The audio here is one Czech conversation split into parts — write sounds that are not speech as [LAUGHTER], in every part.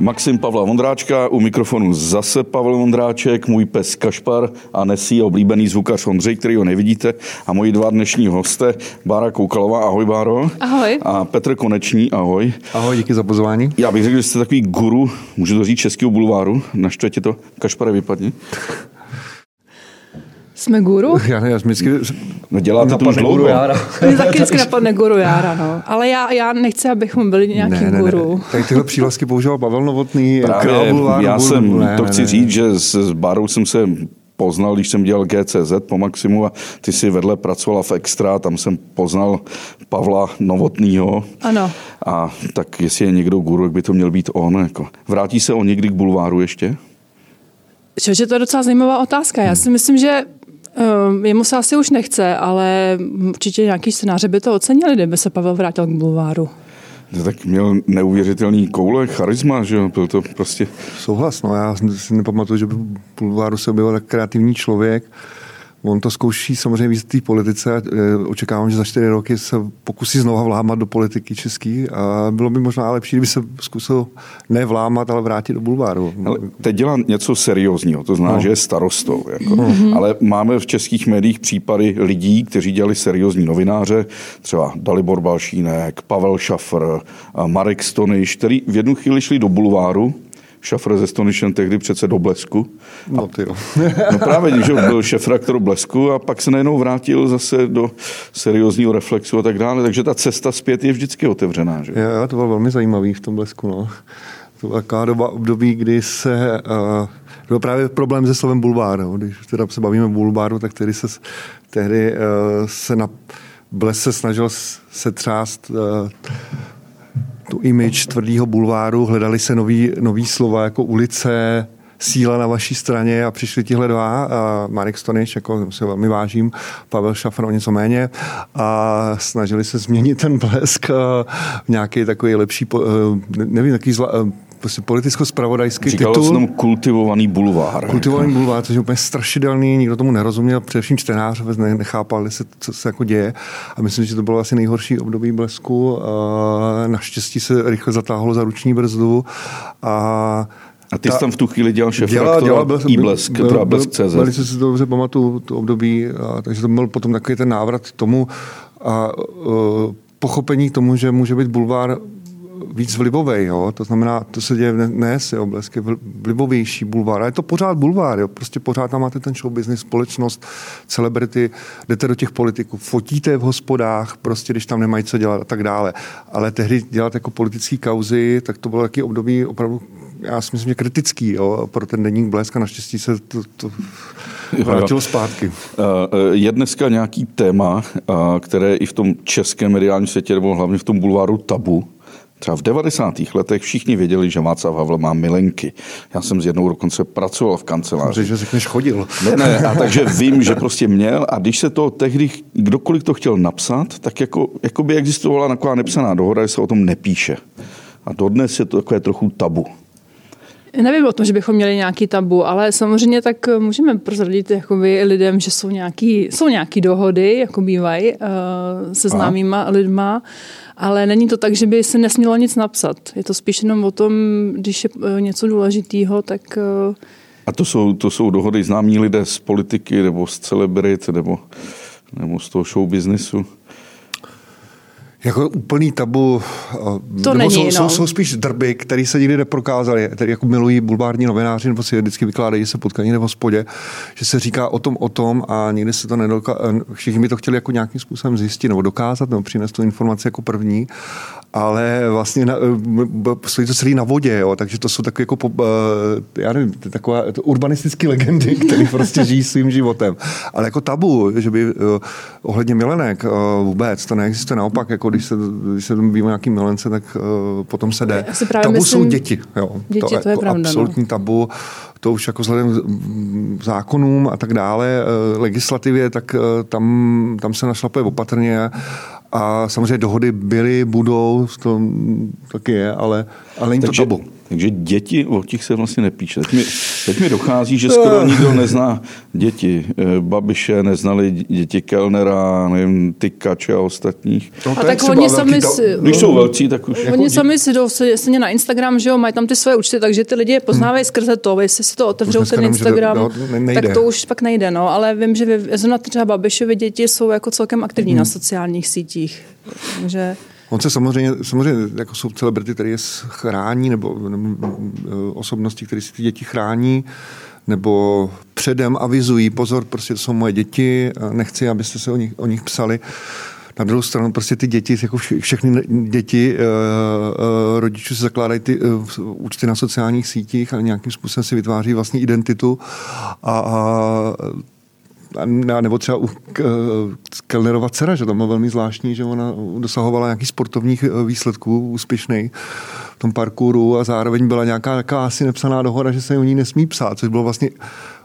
Maxim Pavla Vondráčka, u mikrofonu zase Pavel Vondráček, můj pes Kašpar a Nesí, oblíbený zvukař Ondřej, který ho nevidíte, a moji dva dnešní hosté, Bára Koukalová, ahoj Báro. Ahoj. A Petr Konečný, ahoj. Ahoj, díky za pozvání. Já bych řekl, že jste takový guru, můžu to říct, českého bulváru, naštve tě to, Kašpare, vypadni. Jsme guru? [LAUGHS] Já, já vždycky No děláte to už dlouho. Jára. [LAUGHS] Mě taky vždycky napadne guru Jára, no. Ale já, já nechci, abychom byli nějaký ne, ne, guru. Ne. Tady tyhle přívlastky používal Pavel Novotný, Právě, král já jsem, ne, to ne, chci ne. říct, že s, s Bárou jsem se poznal, když jsem dělal GCZ po Maximu a ty si vedle pracovala v Extra, tam jsem poznal Pavla Novotnýho. Ano. A tak jestli je někdo guru, jak by to měl být on. Jako. Vrátí se on někdy k bulváru ještě? Čože to je docela zajímavá otázka. Já si myslím, že jemu se asi už nechce, ale určitě nějaký scénáře by to ocenili, kdyby se Pavel vrátil k bulváru. No, tak měl neuvěřitelný koule, charisma, že jo? Byl to prostě... Souhlas, no já si nepamatuju, že by v bulváru se objevil tak kreativní člověk. On to zkouší samozřejmě víc v té politice. a, e, Očekávám, že za čtyři roky se pokusí znova vlámat do politiky český a bylo by možná lepší, kdyby se zkusil ne vlámat, ale vrátit do bulváru. Ale teď dělá něco seriózního, to znamená, no. že je starostou. Jako. Mm-hmm. Ale máme v českých médiích případy lidí, kteří dělali seriózní novináře, třeba Dalibor Balšínek, Pavel Šafr, Marek Stonyš, který v jednu chvíli šli do bulváru, Šafr ze Stonyšem tehdy přece do Blesku. No, ty jo. No právě, že byl šefraktor Blesku a pak se najednou vrátil zase do seriózního reflexu a tak dále. Takže ta cesta zpět je vždycky otevřená. Že? Jo, to bylo velmi zajímavý v tom blesku. No. To byla taková doba období, kdy se uh, byl právě problém se slovem bulvár. No. Když teda se bavíme o bulváru, tak tehdy se, tehdy, uh, se na Bles se snažil s- se třást uh, tu image tvrdého bulváru, hledali se nový, nový slova jako ulice, síla na vaší straně a přišli tihle dva, a Marek Stonič, jako se velmi vážím, Pavel Šafr o něco méně a snažili se změnit ten blesk v nějaký takový lepší, eh, nevím, takový zla, eh, prostě politicko-spravodajský Říkal titul. tomu kultivovaný bulvár. Kultivovaný bulvár, což je úplně strašidelný, nikdo tomu nerozuměl, především čtenář vůbec ne- nechápal, se, co se jako děje. A myslím, že to bylo asi nejhorší období blesku. A naštěstí se rychle zatáhlo za ruční brzdu a A ty jsi tam v tu chvíli dělal šéf Dělal, dělal, byl, i Blesk, byl, teda byl, Blesk.cz. Velice si to dobře pamatuju, to období, a, takže to byl potom takový ten návrat k tomu a uh, pochopení k tomu, že může být bulvár víc vlivový, jo? to znamená, to se děje dnes, jo, Blesk je vl- vlivovější bulvár, a je to pořád bulvár, jo? prostě pořád tam máte ten show business, společnost, celebrity, jdete do těch politiků, fotíte v hospodách, prostě když tam nemají co dělat a tak dále, ale tehdy dělat jako politické kauzy, tak to bylo taky období opravdu já si myslím, že kritický jo, pro ten denník Blesk a naštěstí se to, to vrátilo zpátky. Eh, Je dneska nějaký téma, eh, které i v tom českém mediálním světě, nebo hlavně v tom bulváru tabu, Třeba v 90. letech všichni věděli, že Václav Havel má milenky. Já jsem s jednou dokonce pracoval v kanceláři. Dobře, že řekneš chodil. Ne, ne, [LAUGHS] a takže vím, že prostě měl a když se to tehdy, kdokoliv to chtěl napsat, tak jako, jako by existovala taková nepsaná dohoda, že se o tom nepíše. A dodnes je to takové trochu tabu. Nevím o tom, že bychom měli nějaký tabu, ale samozřejmě tak eh, můžeme prozradit jakoby lidem, že jsou nějaký, jsou nějaký dohody, jako bývají uh, se Aha. známýma lidma, ale není to tak, že by se nesmělo nic napsat. Je to spíš jenom o tom, když je eh, něco důležitého, tak eh, A to jsou, to jsou dohody známí lidé z politiky nebo z celebrit nebo, nebo z toho show businessu. Jako úplný tabu. eh, To nebo není, jsou, no. jsou, jsou, spíš drby, které se nikdy neprokázaly, které jako milují bulvární novináři, nebo si vždycky vykládají, že se potkají někde v hospodě, že se říká o tom, o tom a nikdy se to nedoká... Všichni by to chtěli jako nějakým způsobem zjistit nebo dokázat, nebo přinést tu informaci jako první, ale vlastně na, b- stojí to celý na vodě, jo, takže to jsou takové jako, eh, já nevím, to je taková to urbanistické legendy, [LAUGHS] které prostě žijí svým životem. Ale jako tabu, že by eh, ohledně milenek eh, vůbec, to neexistuje naopak, jako když se, když se o nějaký milence, tak potom se jde. Tabu myslím- jsou děti. Jo. Děti, to je jako pravda, no. Absolutní tabu. To už jako vzhledem k zákonům a tak dále, eh, legislativě, tak eh, tam, tam se našlapuje opatrně a samozřejmě dohody byly, budou, to taky je, ale, ale není to tabu. Takže děti, o těch se vlastně nepíše. Teď mi, teď mi dochází, že skoro nikdo nezná děti. Eh, Babiše neznali děti Kellnera, nevím, Tykače a ostatních. No, a tak oni sami si, Když jsou velcí, tak už... Oni jako sami si jdou se, na Instagram, že jo, mají tam ty své účty, takže ty lidi je poznávají hmm. skrze to. Jestli si to otevřou ten Instagram, no, tak to už pak nejde. No. Ale vím, že vy, třeba Babišovi děti jsou jako celkem aktivní hmm. na sociálních sítích. Takže... On se samozřejmě, samozřejmě jako jsou celebrity, které je chrání, nebo, nebo osobnosti, které si ty děti chrání, nebo předem avizují, pozor, prostě to jsou moje děti, nechci, abyste se o nich, o nich psali. Na druhou stranu prostě ty děti, jako všechny děti uh, uh, rodičů se zakládají ty uh, účty na sociálních sítích a nějakým způsobem si vytváří vlastní identitu a, a nebo třeba u Kellnerova dcera, že to bylo velmi zvláštní, že ona dosahovala nějakých sportovních e, výsledků úspěšných v tom parkouru a zároveň byla nějaká taková asi nepsaná dohoda, že se o ní nesmí psát, což bylo vlastně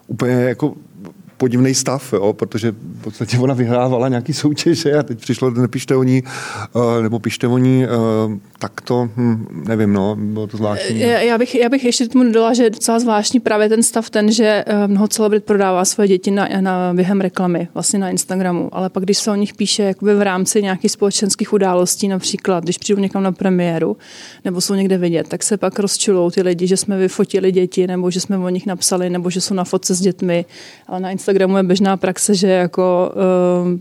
úplně jako podivný stav, jo, protože v podstatě ona vyhrávala nějaký soutěže a teď přišlo, nepište o ní, uh, nebo pište o ní, uh, tak to, hm, nevím, no, bylo to zvláštní. Já, já, bych, já bych ještě tomu dodala, že je docela zvláštní právě ten stav ten, že mnoho celebrit prodává svoje děti na, na, během reklamy, vlastně na Instagramu, ale pak když se o nich píše jakoby v rámci nějakých společenských událostí, například když přijdu někam na premiéru, nebo jsou někde vidět, tak se pak rozčulou ty lidi, že jsme vyfotili děti, nebo že jsme o nich napsali, nebo že jsou na fotce s dětmi, ale na Instagramu je běžná praxe, že jako uh, uh,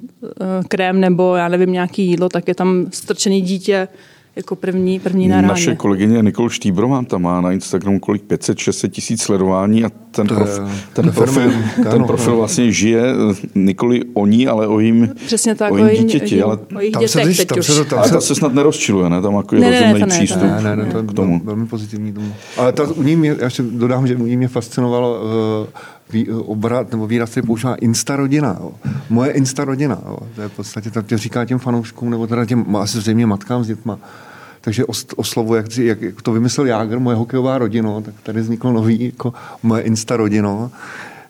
krém nebo já nevím, nějaký jídlo, tak je tam strčený dítě jako první, první na ráně. Naše kolegyně Nikol Štýbrová tam má na Instagramu kolik 500-600 tisíc sledování a ten, to prof, je, ten, profil, ten, ten profil vlastně žije nikoli o ní, ale o jím, Přesně tak, o jím dítěti. ale o tam dětech se, tam se, tam se, ale ta se snad nerozčiluje, ne? Tam jako je ne, rozumný ne, přístup ne, ne, ne, to k tomu. Velmi pozitivní tomu. Ale to, u ní mě, já ještě dodám, že u ní mě fascinovalo uh, vý, obrat nebo výraz, který používá Instarodina. Jo. Moje Instarodina. Jo. To je v podstatě, to říká těm fanouškům, nebo teda těm asi zřejmě matkám s dětma. Takže oslovuje, jak, jak to vymyslel Jágr, moje hokejová rodina, tak tady vzniklo nový, jako moje Instarodino,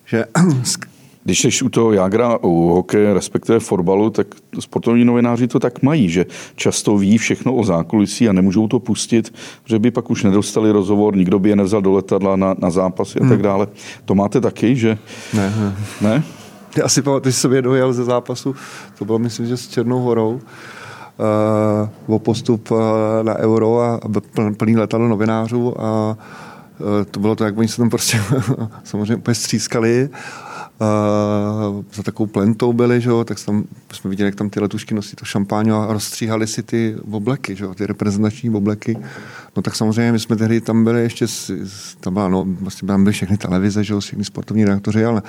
že [CLEARS THROAT] Když jsi u toho Jágra, u hokeje, respektive fotbalu, tak sportovní novináři to tak mají, že často ví všechno o zákulisí a nemůžou to pustit, že by pak už nedostali rozhovor, nikdo by je nevzal do letadla na, na zápasy a tak hmm. dále. To máte taky, že? Ne. Ne? ne? Já si pamatuju, že jsem je dojel ze zápasu, to bylo myslím, že s Černou horou, uh, o postup uh, na euro a plný letadlo novinářů a uh, to bylo to, jak oni se tam prostě [LAUGHS] samozřejmě úplně střískali za takovou plentou byli, že jo, tak tam jsme viděli, jak tam ty letušky nosí to šampáň a rozstříhali si ty obleky, že jo, ty reprezentační obleky. No tak samozřejmě my jsme tehdy tam byli ještě, tam, byla, no, vlastně tam byly všechny televize, že jo, všechny sportovní reaktoři, ale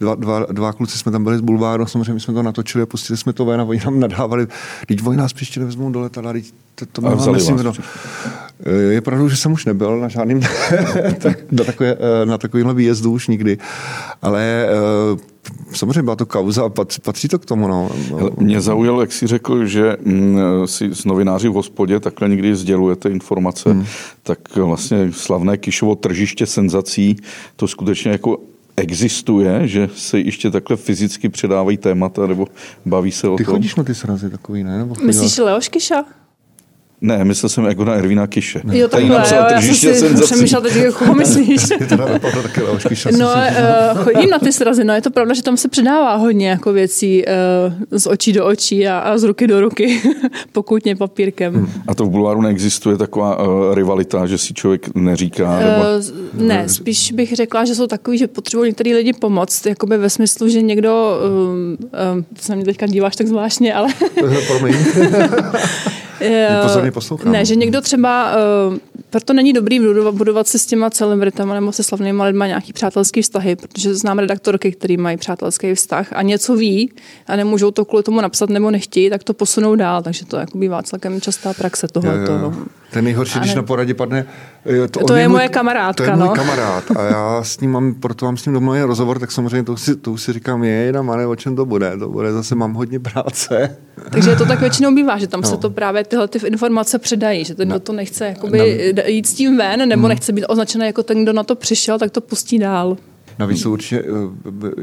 dva, dva, dva kluci jsme tam byli z Bulváru, samozřejmě my jsme to natočili a pustili jsme to ven a oni nám nadávali, teď oni nás příště nevezmou do letadla, teď to, to vzali myslím, no, je pravda, že jsem už nebyl na žádným [LAUGHS] na, takové, na takovýmhle výjezdu už nikdy, ale uh, samozřejmě byla to kauza a patří to k tomu. No. Mě zaujalo, jak jsi řekl, že mm, si s novináři v hospodě takhle někdy sdělujete informace, hmm. tak vlastně slavné Kišovo tržiště senzací, to skutečně jako existuje, že se ještě takhle fyzicky předávají témata nebo baví se o Ty tom? Ty chodíš na ty srazy takový, ne? Nebo Myslíš Leoš Kiša? Ne, myslel jsem jako na Ervína Kiše. Jo, takhle, jo, já jsem si přemýšlel teď, jak ho myslíš. [LAUGHS] no, uh, chodím na ty srazy, no je to pravda, že tam se předává hodně jako věcí uh, z očí do očí a, a z ruky do ruky, [LAUGHS] pokutně papírkem. Hmm. A to v bulváru neexistuje taková uh, rivalita, že si člověk neříká? Nebo... Uh, ne, spíš bych řekla, že jsou takový, že potřebují některý lidi pomoct, jakoby ve smyslu, že někdo, um, um, to se na mě teďka díváš tak zvláštně, ale... [LAUGHS] Pozorně poslouchám. Ne, že někdo třeba, uh, proto není dobrý budovat, se s těma celebritama nebo se slavnými lidmi nějaký přátelský vztahy, protože znám redaktorky, který mají přátelský vztah a něco ví a nemůžou to kvůli tomu napsat nebo nechtějí, tak to posunou dál, takže to jako bývá celkem častá praxe tohle. No. Ten nejhorší, když na poradě padne... To, to je, moje kamarádka, To je no. můj kamarád a já [LAUGHS] s ním mám, proto mám s ním domluvený rozhovor, tak samozřejmě to si, to si říkám, je, na mane, o čem to bude, to bude, zase mám hodně práce. Takže to tak většinou bývá, že tam no. se to právě tyhle ty informace předají, že ten, kdo to nechce jakoby, jít s tím ven, nebo hmm. nechce být označený jako ten, kdo na to přišel, tak to pustí dál. Navíc to určitě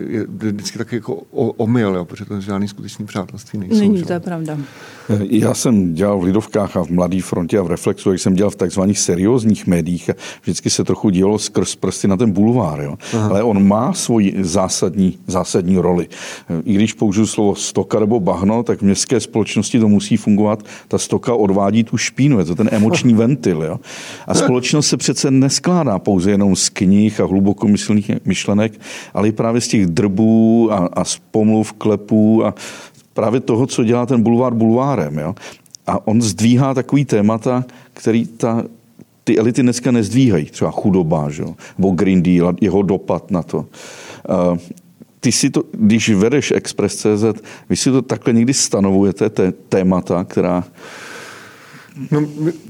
je vždycky taky jako omyl, jo, protože to žádný skutečný přátelství nejsou. Není, to je pravda. Já jsem dělal v Lidovkách a v Mladý frontě a v Reflexu, jak jsem dělal v takzvaných seriózních médiích a vždycky se trochu dělo skrz prsty na ten bulvár. Jo. Ale on má svoji zásadní, zásadní roli. I když použiju slovo stoka nebo bahno, tak v městské společnosti to musí fungovat. Ta stoka odvádí tu špínu, je to ten emoční [LAUGHS] ventil. Jo. A společnost se přece neskládá pouze jenom z knih a hlubokomyslných myšlenek, ale i právě z těch drbů a, a z pomluv, klepů a právě toho, co dělá ten bulvár bulvárem. Jo? A on zdvíhá takový témata, který ta, ty elity dneska nezdvíhají. Třeba chudoba, že? nebo Green Deal, jeho dopad na to. Uh, ty si to, když vedeš Express.cz, vy si to takhle někdy stanovujete, té témata, která No,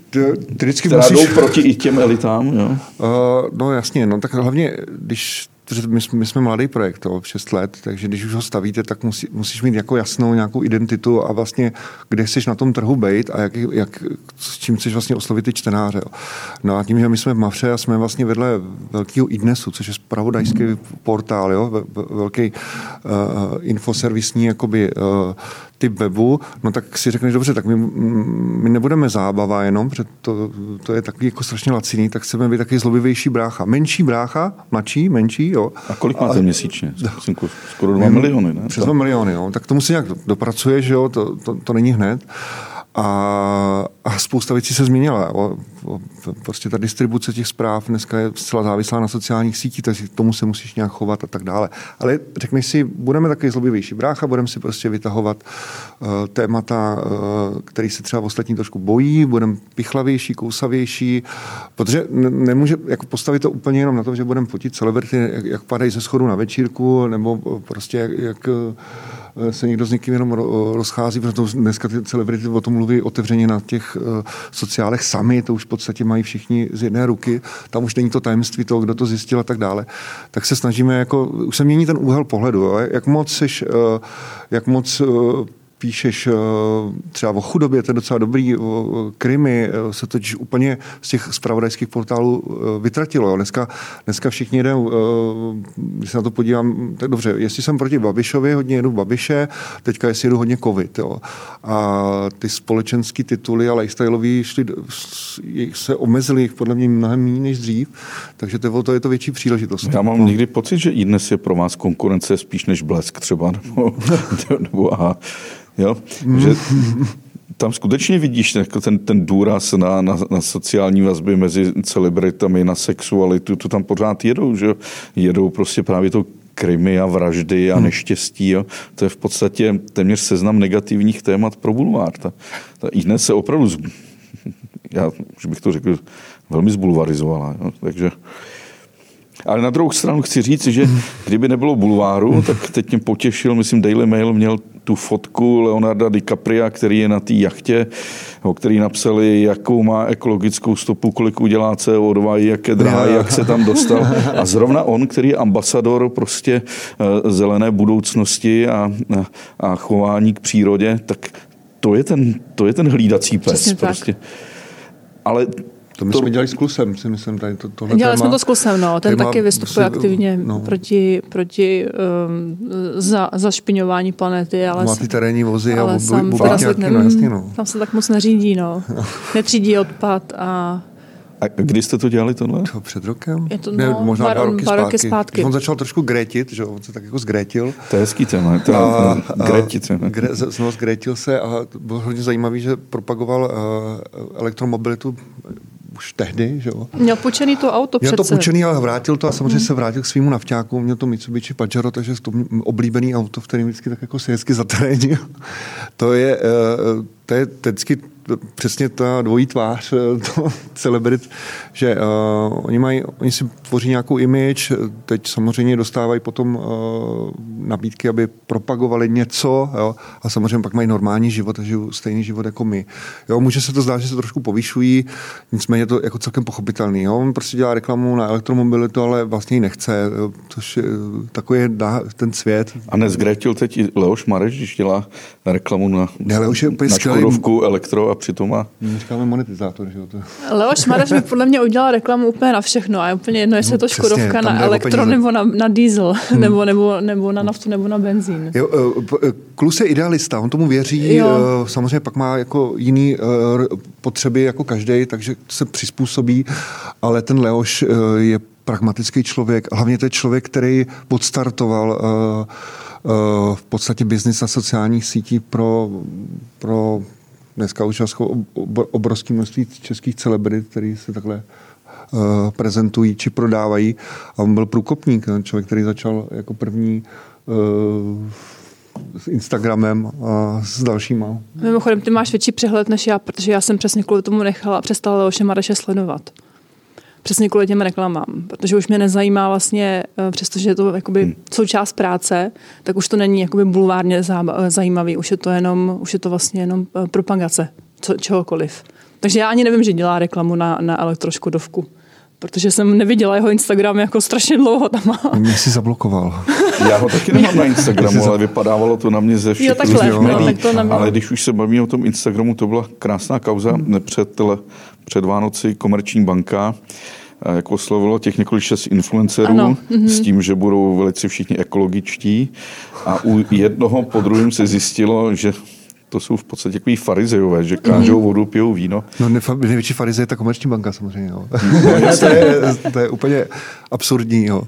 ty, ty vždycky která musíš... jdou proti i těm elitám, jo? Uh, [LAUGHS] no jasně, no tak hlavně, když protože my, my jsme mladý projekt, to, 6 let, takže když už ho stavíte, tak musí, musíš mít jako jasnou nějakou identitu a vlastně, kde chceš na tom trhu být a jak, jak, s čím chceš vlastně oslovit ty čtenáře. No a tím, že my jsme v Mafře a jsme vlastně vedle velkého idnesu, což je spravodajský portál, jo, velký uh, infoservisní jakoby, uh, typ webu, no tak si řekneš, dobře, tak my, my nebudeme zábava jenom, protože to, to je takový jako strašně laciný, tak chceme být taky zlobivější brácha. Menší brácha, mladší, menší, jo. A kolik máte a, měsíčně? Skoro 2 miliony, ne? Přes 2 miliony, jo. Tak tomu si nějak dopracuješ, jo, to, to, to není hned. A, a spousta věcí se změnila. O, o, prostě ta distribuce těch zpráv dneska je zcela závislá na sociálních sítích, takže k tomu se musíš nějak chovat a tak dále. Ale řekneš si, budeme taky zlobivější brácha, budeme si prostě vytahovat uh, témata, uh, který se třeba ostatní trošku bojí, budeme pichlavější, kousavější, protože nemůže jako postavit to úplně jenom na to, že budeme fotit celebrity, jak, jak padají ze schodu na večírku, nebo prostě jak, jak Eh, se někdo s někým jenom rozchází, protože dneska ty celebrity o tom mluví otevřeně na těch eh, sociálech sami, to už v podstatě mají všichni z jedné ruky, tam už není to tajemství toho, kdo to zjistil a tak dále. Tak se snažíme, jako, už se mění ten úhel pohledu, jo? jak moc seš, eh, jak moc píšeš eh, třeba o chudobě, to je docela dobrý, o krimi, eh, se totiž úplně z těch spravodajských portálů eh, vytratilo. Dneska, dneska všichni jdou, když se na to podívám, tak dobře, jestli jsem proti Babišovi, hodně jedu Babiše, teďka jestli jedu hodně covid. Jo. A ty společenské tituly a lifestyleový šli, se omezily jich podle mě mnohem méně než dřív, takže to, to je to větší příležitost. Já mám někdy pocit, že i dnes je pro vás konkurence spíš než blesk třeba, nebo, [LAUGHS] nebo aha. Jo? Že tam skutečně vidíš jako ten, ten důraz na, na, na sociální vazby mezi celebritami, na sexualitu, to tam pořád jedou, že jedou prostě právě to krimi a vraždy a hmm. neštěstí. Jo. To je v podstatě téměř seznam negativních témat pro bulvár. Ta, ta i dnes se opravdu, já už bych to řekl, velmi zbulvarizovala. Jo. Takže ale na druhou stranu chci říct, že kdyby nebylo bulváru, tak teď mě potěšil, myslím, Daily Mail měl tu fotku Leonarda DiCapria, který je na té jachtě, o který napsali, jakou má ekologickou stopu, kolik udělá CO2, jak je drahá, jak se tam dostal. A zrovna on, který je ambasador prostě eh, zelené budoucnosti a, a, a chování k přírodě, tak to je ten, to je ten hlídací pes. Přesně prostě. Tak. Ale to my to... jsme dělali s Klusem, si myslím, tady to, tohle Dělali téma, jsme to s Klusem, no. Ten taky vystupuje si, aktivně no. proti, proti um, za, zašpiňování planety, ale... Má ty terénní vozy ale a sam ne, no, jasně, no. Tam se tak moc neřídí, no. [LAUGHS] Netřídí odpad a a kdy jste to dělali tohle? To před rokem? Je to, no, ne, možná dva, dva roky, dva roky zpátky. zpátky. On začal trošku grétit, že on se tak jako zgrétil. To je hezký téma, to a, grétit. Gre, znovu zgrétil se a bylo hodně zajímavý, že propagoval uh, elektromobilitu už tehdy. Že jo. Měl půjčený to auto Měl přece. to půjčený, ale vrátil to a samozřejmě hmm. se vrátil k svýmu navťáku. Měl to Mitsubishi Pajero, takže to oblíbený auto, v kterém vždycky tak jako se hezky zaterénil. [LAUGHS] to je, uh, to je vždycky přesně ta dvojí tvář eh, to [LAUGHS] celebrit, že uh, oni, mají, oni si tvoří nějakou image, teď samozřejmě dostávají potom uh, nabídky, aby propagovali něco jo, a samozřejmě pak mají normální život a žijou stejný život jako my. Jo, může se to zdát, že se trošku povyšují, nicméně je to jako celkem pochopitelný. Jo. On prostě dělá reklamu na elektromobilitu, ale vlastně ji nechce, jo, což je, takový je ten svět. A nezgrétil teď i Leoš Mareš, když dělá reklamu na Ne, Leoš je skvělý Škodovku, elektro a přitom má... My říkáme monetizátor, že jo? To... Leoš Mareš by podle mě udělal reklamu úplně na všechno a je úplně jedno, jestli je to No, přesně, Škodovka na jde o elektro peníze. nebo na, na diesel, [LAUGHS] nebo, nebo, nebo na naftu nebo na benzín. Jo, eh, eh, Klus je idealista, on tomu věří, Jo. eh, samozřejmě pak má jako jiný potřeby jako každý, takže se přizpůsobí, ale ten Leoš je pragmatický člověk, hlavně to je člověk, který podstartoval eh, eh, v podstatě biznis na sociálních sítích pro, pro dneska už obrovské množství českých celebrit, který se takhle eh, prezentují či prodávají. A on byl průkopník, ten člověk, který začal jako první eh, s Instagramem a s dalšíma. Mimochodem, ty máš větší přehled než já, protože já jsem přesně kvůli tomu nechala, přestala Leoše Mareše sledovat. Přesně kvůli těm reklamám, protože už mě nezajímá vlastně, eh, přestože je to jakoby Hmm. součást práce, tak už to není jakoby bulvárně eh, zajímavý, už je to jenom, už je to vlastně jenom eh, propagace co, čehokoliv. Takže já ani nevím, že dělá reklamu na, na elektroškodovku, protože jsem neviděla jeho Instagram jako strašně dlouho tam má. [LAUGHS] Mě si zablokoval. Já ho taky nemám [LAUGHS] na Instagramu, ale vypadávalo to na mě ze všech Jo, takhle, no, médií. tak to nebylo. Ale když už se bavíme o tom Instagramu, to byla krásná kauza Hmm. před, před Vánoci Komerční banka eh, jako oslovilo těch několik šest influencerů Ano, mhm. s tím, že budou velice všichni ekologičtí a u jednoho po druhém se zjistilo, že to jsou v podstatě takový farizejové, že kážou Mhm. vodu, pijou víno. No největší farize je ta komerční banka samozřejmě. Jo. [LAUGHS] to, je, to je úplně absurdní. Jo.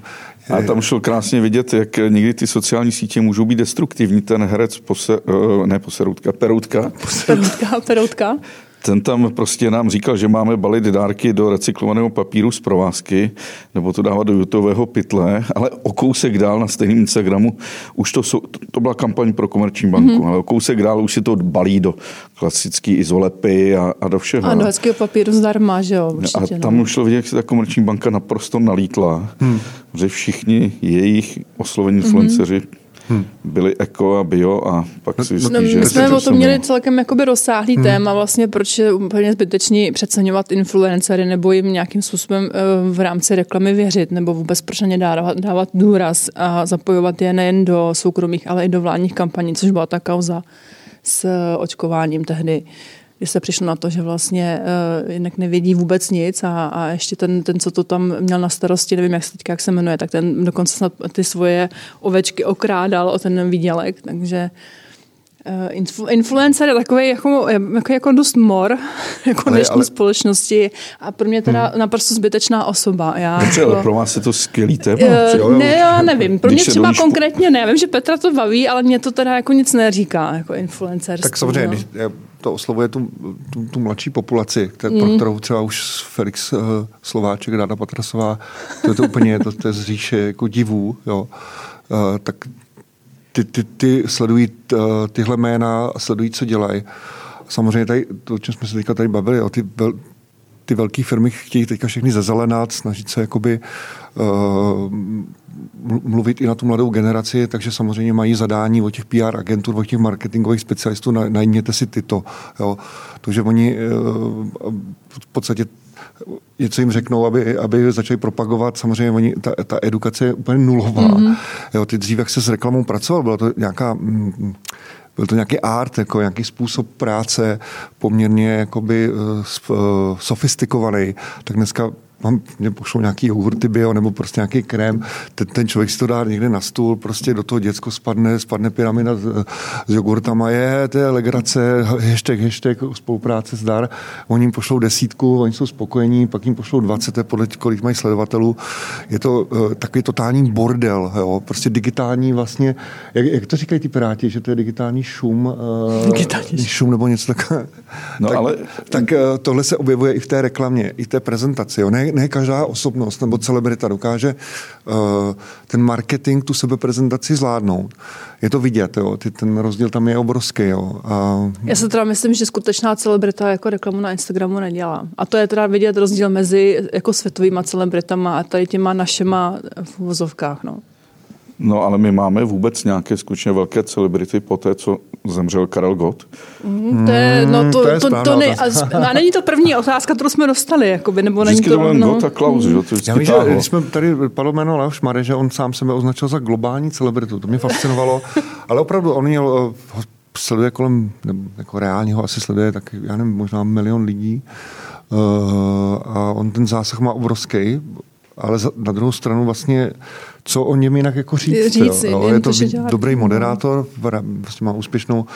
A tam šel krásně vidět, jak někdy ty sociální sítě můžou být destruktivní. Ten herec, pose, eh, ne Poseroutka, Peroutka, Peroutka, peroutka. Ten tam prostě nám říkal, že máme balit dárky do recyklovaného papíru z provázky, nebo to dávat do jutového pytle, ale o kousek dál na stejném Instagramu, už to, jsou, to byla kampaň pro komerční banku, mm-hmm. ale o kousek dál už si to balí do klasický izolepy a, a do všeho. A do hezkého papíru zdarma, že jo, A určitě. tam no. už šlo vidět, jak se ta komerční banka naprosto nalítla, hmm. že všichni jejich oslovení influenceři hmm. byli eko a bio a pak si No, zjistí, že my jsme o tom měli celkem jakoby rozsáhlý hmm. téma, vlastně proč je úplně zbytečný přeceňovat influencery nebo jim nějakým způsobem eh, v rámci reklamy věřit, nebo vůbec proč na ně dávat, dávat důraz a zapojovat je nejen do soukromých, ale i do vládních kampaní, což byla ta kauza s eh, očkováním tehdy kdy se přišlo na to, že vlastně uh, jinak nevědí vůbec nic a, a ještě ten, ten, co to tam měl na starosti, nevím, jak se teďka jak se jmenuje, tak ten dokonce snad ty svoje ovečky okrádal o ten výdělek, takže Uh, influ, influencer je takový jako, jako, jako dost mor [LAUGHS] jako Ale- dnešní ale- společnosti a pro mě teda hmm. naprosto zbytečná osoba. Já Dobře, jako, ale pro vás je to skvělý téma. Eh, jo. ne, já nevím. Pro mě třeba dojíš konkrétně ne. Já vím, že Petra to baví, ale mě to teda jako nic neříká, jako influencer. Tak samozřejmě, eh, to oslovuje tu, tu, tu mladší populaci, které, pro kterou třeba už Felix uh, Slováček, Ráda Patrasová, to je to úplně, to, to je z říše jako divů, jo. Uh, tak ty, ty, ty sledují uh, tyhle jména a sledují, co dělají. Samozřejmě tady, to, o čem jsme se teďka tady bavili, jo, ty, vel, ty velké firmy chtějí teďka všechny zezelenat, snažit se jakoby uh, mluvit i na tu mladou generaci, takže samozřejmě mají zadání od těch PR agentur, od těch marketingových specialistů, na- najměte si tyto. Jo. To, že oni uh, v podstatě něco jim řeknou, aby, aby začali propagovat. Samozřejmě oni, ta, ta edukace je úplně nulová. Mm-hmm. Jo, ty dřív, jak se s reklamou pracoval, byla to nějaká... Mm, byl to nějaký art, jako nějaký způsob práce, poměrně jakoby uh, uh, sofistikovaný. Tak dneska mám, mě pošlou nějaký jogurty bio nebo prostě nějaký krém, ten, ten člověk si to dá někde na stůl, prostě do toho děcko spadne, spadne pyramida s, s jogurtama, je, to je legrace, hashtag, hashtag, spolupráce zdar, oni jim pošlou desítku, oni jsou spokojení, pak jim pošlou 20, to je podle kolik mají sledovatelů. Je to uh, takový totální bordel, jo, prostě digitální vlastně, jak, jak to říkají ty piráti, že to je digitální šum, uh, Digitální šum nebo něco takové. No, tak, ale- tak eh, tohle se objevuje i v té reklamě, i v té prezentaci. Jo. Ne, ne každá osobnost nebo celebrita dokáže uh, ten marketing, tu sebeprezentaci zvládnout. Je to vidět, jo. Ty, ten rozdíl tam je obrovský. Jo. A, Já se teda myslím, že skutečná celebrita jako reklamu na Instagramu nedělá. A to je teda vidět rozdíl mezi jako světovýma celebritama a tady těma našima v uvozovkách. No. No ale my máme vůbec nějaké skutečně velké celebrity po té, co zemřel Karel Gott. Mm, to je, no to, to je to, to, ne, a, a není to první otázka, kterou jsme dostali, jakoby, nebo není Vždycky to, to byl no, Gott a Klaus, že? to já vždycky vím, že když jsme tady padlo jméno Leoš Mare, že on sám sebe označil za globální celebritu. To mě fascinovalo. [LAUGHS] Ale opravdu, on měl eh, sleduje kolem, nebo jako reálně ho asi sleduje tak, já nevím, možná milion lidí. Uh, a on ten zásah má obrovský, ale za, na druhou stranu vlastně, co o něm jinak jako říct. Říci, jo? Je to to, dobrý moderátor, vlastně má úspěšnou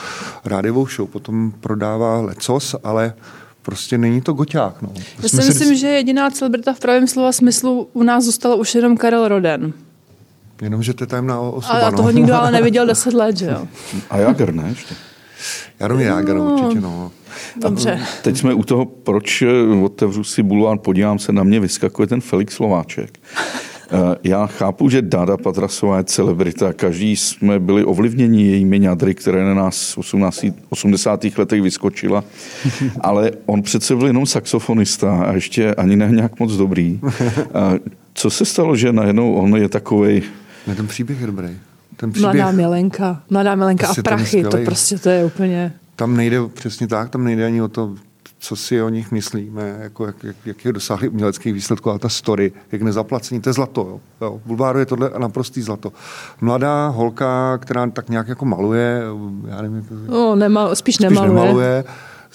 rádiovou show, potom prodává lecos, ale prostě není to goťák. No. Já si myslím, že jediná celebrita v pravém slova smyslu u nás zůstala už jenom Karel Roden. Jenomže to je tajemná osoba. Ale toho no. nikdo ale [LAUGHS] neviděl deset let, že jo? A Jager, ne? Ještě. Jaromír Jager no. určitě, no. Dobře. Teď jsme u toho, proč eh, otevřu si bulvár, podívám se na mě, vyskakuje ten Felix Slováček. Eh, já chápu, že Dáda Patrasová je celebrita. Každý jsme byli ovlivněni jejími ňadry, které na nás v 18, 80. letech vyskočila. [LAUGHS] Ale on přece byl jenom saxofonista a ještě ani ne nějak moc dobrý. Co se stalo, že najednou on je takovej... Ne, ten příběh je dobrý. Ten příběh, Mladá Milenka. Mladá Milenka a prachy. To prostě to je úplně... Tam nejde, přesně tak, tam nejde ani o to, co si o nich myslíme, jako jak, jak, jak je dosáhli uměleckých výsledků, ale ta story, jak nezaplacení, to je zlato. Jo. Jo. V Bulváru je tohle naprostý zlato. Mladá holka, která tak nějak jako maluje, já nevím, no, nema, spíš, spíš nemaluje. nemaluje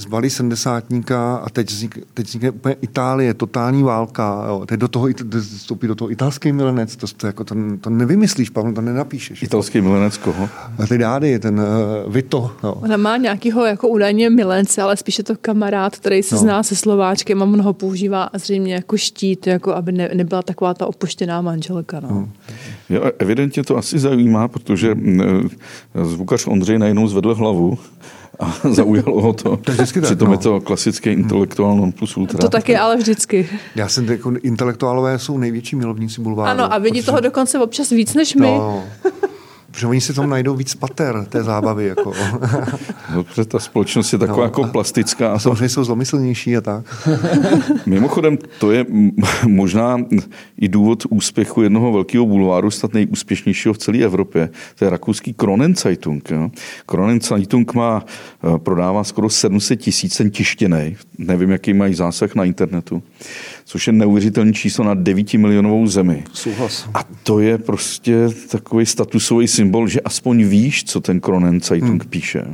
zbalí sedmdesátníka a teď, vznik, teď vznikne úplně Itálie, totální válka. Jo. Teď do toho vstoupí do toho italský milenec, to, to, jako, to, to nevymyslíš, Pavel, to nenapíšeš. Italský milenec koho? A ty dády, ten uh, Vito. Jo. Ona má nějakýho jako údajně milence, ale spíše to kamarád, který se no. zná se Slováčkem a on ho používá zřejmě jako štít, jako aby ne, nebyla taková ta opuštěná manželka. No. No. Jo, evidentně to asi zajímá, protože eh, zvukař Ondřej najednou zvedl hlavu a [LAUGHS] zaujalo ho to. to je Přitom no. je to klasický intelektuál non plus ultra. To taky, ale vždycky. Já jsem jako intelektuálové jsou největší milovníci bulváru. Ano, a vidí protože... toho dokonce občas víc než my. No. Protože oni si tam najdou víc pater té zábavy. Jako. No, protože ta společnost je taková no, jako plastická. A samozřejmě jsou zlomyslnější a tak. Mimochodem, to je možná i důvod úspěchu jednoho velkého bulváru, snad nejúspěšnějšího v celé Evropě. To je rakouský Kronenzeitung. Jo. Kronenzeitung má, eh, prodává skoro 700 tisíc tištěnej. Nevím, jaký mají zásah na internetu což je neuvěřitelný číslo na 9 milionovou zemi. Souhlas. A to je prostě takový statusový symbol, že aspoň víš, co ten Kronen Zeitung hmm. píše.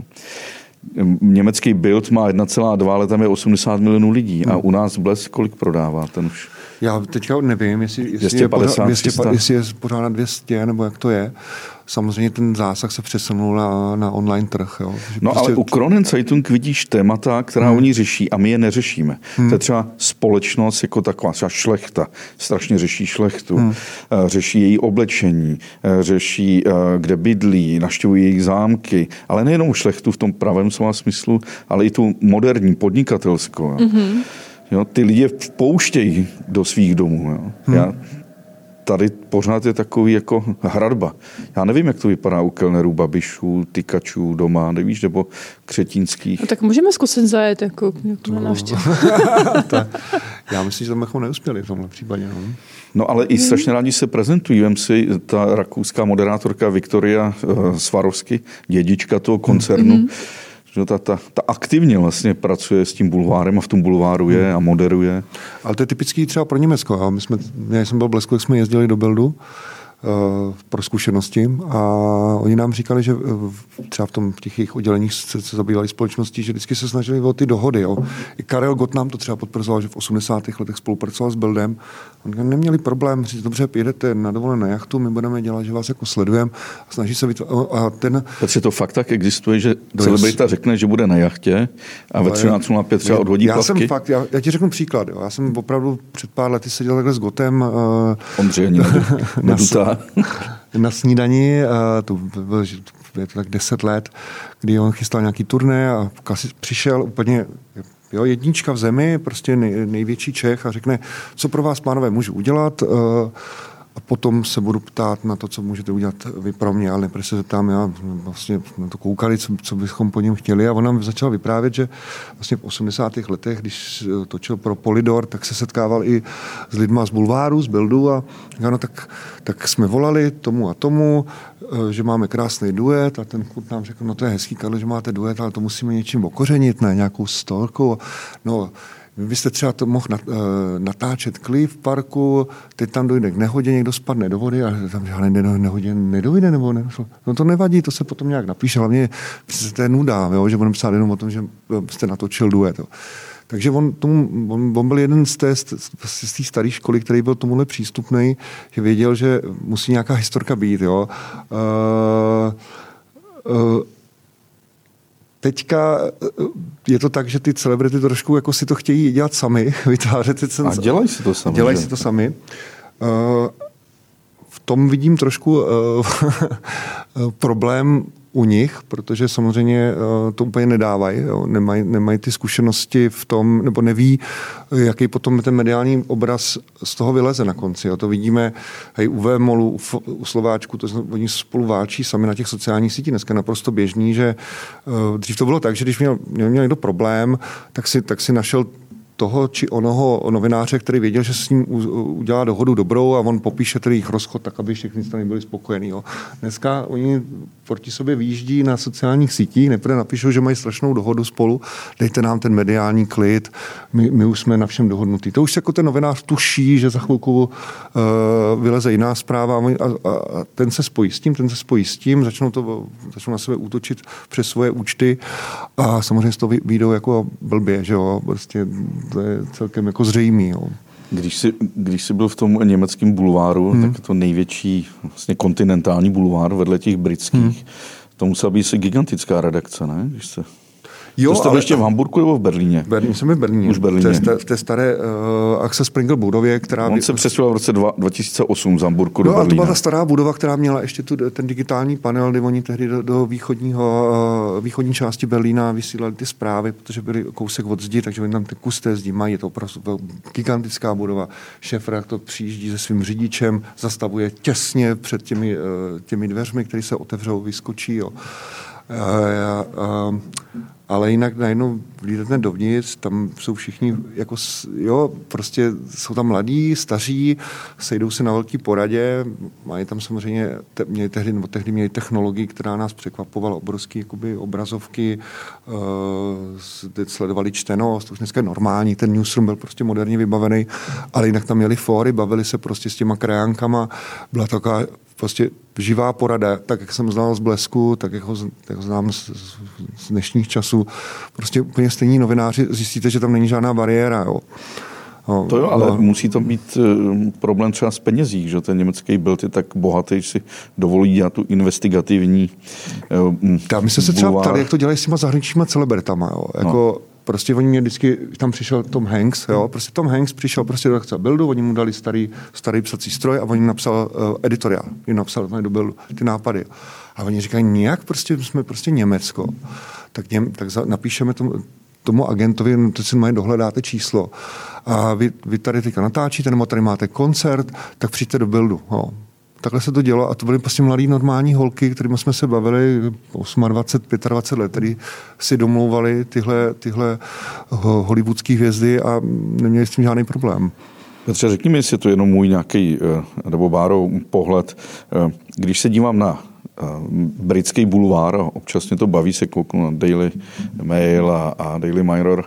Německý Bild má 1,2, ale tam je 80 milionů lidí. Hmm. A u nás Blesk kolik prodává ten už? Já teďka nevím, jestli, jestli, 250, je, pořád, 200, jestli je pořád na 200, nebo jak to je samozřejmě ten zásah se přesunul na, na online trh. Jo. no prostě... ale u Kronen Zeitung vidíš témata, která hmm. oni řeší a my je neřešíme. Hmm. To je třeba společnost jako taková, třeba šlechta, strašně řeší šlechtu, hmm. Eh, řeší její oblečení, eh, řeší, eh, kde bydlí, naštěvují jejich zámky, ale nejenom šlechtu v tom pravém slova smyslu, ale i tu moderní podnikatelskou. Jo. Hmm. Jo, ty lidi vpouštějí do svých domů. Jo. Hmm. Já tady pořád je takový jako hradba. Já nevím, jak to vypadá u kelnerů, babišů, tykačů doma, nevíš, nebo křetínských. No, tak můžeme zkusit zajet jako, jako na návštěvu. já myslím, že tam bychom neuspěli v tomhle případě. No. No ale i strašně rádi se prezentují. Vem si ta rakouská moderátorka Viktoria eh, Svarovsky, dědička toho koncernu, mm-hmm že ta, ta, ta aktivně vlastně pracuje s tím bulvárem a v tom bulváru je a moderuje. Ale to je typický třeba pro Německo. My jsme, já jsem byl v Blesku, jak jsme jezdili do Beldu, pro zkušenosti a oni nám říkali, že eh, třeba v, tom, v těch jejich odděleních se, se zabývali společností, že vždycky se snažili o ty dohody. Jo. I Karel Gott nám to třeba potvrzoval, že v 80. letech spolupracoval s Bildem. Oni neměli problém říct, dobře, jedete na dovolené na jachtu, my budeme dělat, že vás jako sledujeme a snaží se vytvořit. A ten... Takže to fakt tak existuje, že celebrita řekne, že bude na jachtě a ve 13.05 třeba odhodí já plavky? Jsem fakt, já, já, ti řeknu příklad. Jo. Já jsem opravdu před pár lety seděl takhle s Gotem. Uh, Ondřej ani [LAUGHS] na [LAUGHS] snídani, to bylo, je to tak deset let, kdy on chystal nějaký turné a přišel úplně jo, jednička v zemi, prostě nej, největší Čech a řekne, co pro vás, pánové, můžu udělat. A potom se budu ptát na to, co můžete udělat vy pro mě, ale nejprve se zeptám, já vlastně na to koukali, co, co bychom po něm chtěli a on nám začal vyprávět, že vlastně v 80. letech, když točil pro Polidor, tak se setkával i s lidma z bulváru, z Bildu a no, tak, tak jsme volali tomu a tomu, eh, že máme krásný duet a ten kluk nám řekl, no to je hezký, Karlo, že máte duet, ale to musíme něčím okořenit, ne nějakou storkou. No, vy byste třeba to mohl natáčet klip v parku, teď tam dojde k nehodě, někdo spadne do vody a tam žádné nehodě nedojde nebo ne. No to nevadí, to se potom nějak napíše, hlavně to je nuda, jo, že budeme psát jenom o tom, že jste natočil duet. Jo. Takže on, tomu, on, on byl jeden z té, z té staré školy, který byl tomuhle přístupný, že věděl, že musí nějaká historka být. Jo. Uh, uh, teďka je to tak, že ty celebrity trošku jako si to chtějí dělat sami, [LAUGHS] vytvářet si A dělají si to sami. Dělají si to sami. Uh, v tom vidím trošku uh, [LAUGHS] problém u nich, protože samozřejmě eh, to úplně nedávají, nemají, nemají ty zkušenosti v tom, nebo neví, jaký potom ten mediální obraz z toho vyleze na konci. Jo. To vidíme hej, u VMOLu, u Slováčku, to oni spolu váčí sami na těch sociálních sítích. Dneska naprosto běžný, že uh, dřív to bylo tak, že když měl, měl někdo problém, tak si, tak si našel toho či onoho novináře, který věděl, že s ním udělá dohodu dobrou a on popíše tedy jejich rozchod tak, aby všechny strany byly spokojení. Jo. Dneska oni proti sobě výjíždí na sociálních sítích, nejprve napíšou, že mají strašnou dohodu spolu, dejte nám ten mediální klid, my, my už jsme na všem dohodnutí. To už jako ten novinář tuší, že za chvilku uh, vyleze jiná zpráva a, a, a ten se spojí s tím, ten se spojí s tím, začnou, to, začnou na sebe útočit přes svoje účty a samozřejmě z toho výjdou jako blbě, že jo, prostě to je celkem jako zřejmý. Jo. Když jsi, když jsi byl v tom německém bulváru, hmm. tak to největší vlastně kontinentální bulvár vedle těch britských, hmm. to musela být gigantická redakce, ne? Když se... Jo, to jste ale... ještě v Hamburgu nebo v Berlíně? Berlíně jsem v Berlíně. Už v Berlíně. V té, v té staré uh, Axel Springer budově, která... On se přestěhoval v roce 2008 z Hamburgu no, do Berlína. a to byla ta stará budova, která měla ještě tu, ten digitální panel, kdy oni tehdy do, do východního, uh, východní části Berlína vysílali ty zprávy, protože byli kousek od zdi, takže oni tam ty kus té zdi mají. Je to opravdu gigantická budova. Šéf to přijíždí se svým řidičem, zastavuje těsně před těmi, uh, těmi dveřmi, které se otevřou, vyskočí. Jo. Uh, uh, uh, ale jinak najednou vlídete dovnitř, tam jsou všichni, jako, jo, prostě jsou tam mladí, staří, sejdou se na velký poradě, mají tam samozřejmě, te, měli tehdy, nebo tehdy měli technologii, která nás překvapovala, obrovské jakoby, obrazovky, uh, sledovali čtenost, už dneska je normální, ten newsroom byl prostě moderně vybavený, ale jinak tam měli fóry, bavili se prostě s těma krajánkama, byla taková prostě živá porada, tak jak jsem znal z Blesku, tak jak ho, jak ho znám z, z dnešních časů. Prostě úplně stejní novináři zjistíte, že tam není žádná bariéra. Jo. No, to jo, ale no. musí to být uh, problém třeba s penězí, že ten německý byl je tak bohatý, že si dovolí dělat tu investigativní uh, Já my jsme se třeba ptali, jak to dělají s těma zahraničníma celebritama. Jo. Jako, no. Prostě oni mě vždycky, tam přišel Tom Hanks, jo, prostě Tom Hanks přišel prostě do redakce Bildu, oni mu dali starý, starý psací stroj a oni napsal uh, editoriál, jim napsal do Bildu ty nápady. A oni říkají, nějak prostě jsme prostě Německo, tak, něm, tak za, napíšeme tomu, tomu agentovi, no, teď si mají dohledáte číslo a vy, vy tady teďka natáčíte, nebo tady máte koncert, tak přijďte do Bildu. Jo takhle se to dělo a to byly prostě mladí normální holky, kterými jsme se bavili 28, 25 let, který si domlouvali tyhle, tyhle hollywoodské hvězdy a neměli s tím žádný problém. Petře, řekni mi, jestli je to jenom můj nějaký, eh, nebo Báro, pohled. Eh, když se dívám na britský bulvár, občas mě to baví se kouknout na Daily Mail a, a Daily Mirror,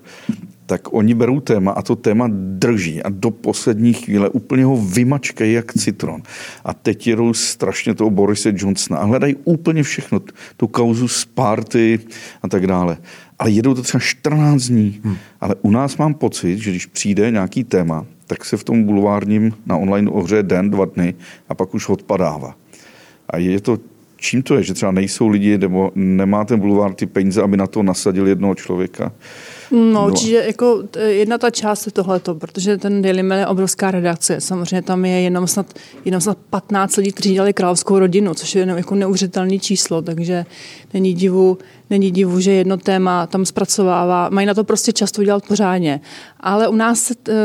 tak oni berou téma a to téma drží a do poslední chvíle úplně ho vymačkají jak citron. A teď jedou strašně toho Borise Johnsona a hledají úplně všechno, tu kauzu z party a tak dále. Ale jedou to třeba 14 dní. Hmm. Ale u nás mám pocit, že když přijde nějaký téma, tak se v tom bulvárním na online ohře den, dva dny a pak už odpadává. A je to čím to je, že třeba nejsou lidi, nebo nemá ten bulvár ty peníze, aby na to nasadil jednoho člověka. No, určitě jako jedna ta část je tohleto, protože ten Daily Mail je obrovská redakce. Samozřejmě tam je jenom snad, jenom snad 15 lidí, kteří dělali královskou rodinu, což je jenom jako neuvěřitelné číslo, takže není divu, není divu, že jedno téma tam zpracovává. Mají na to prostě často udělat pořádně. Ale u nás, uh,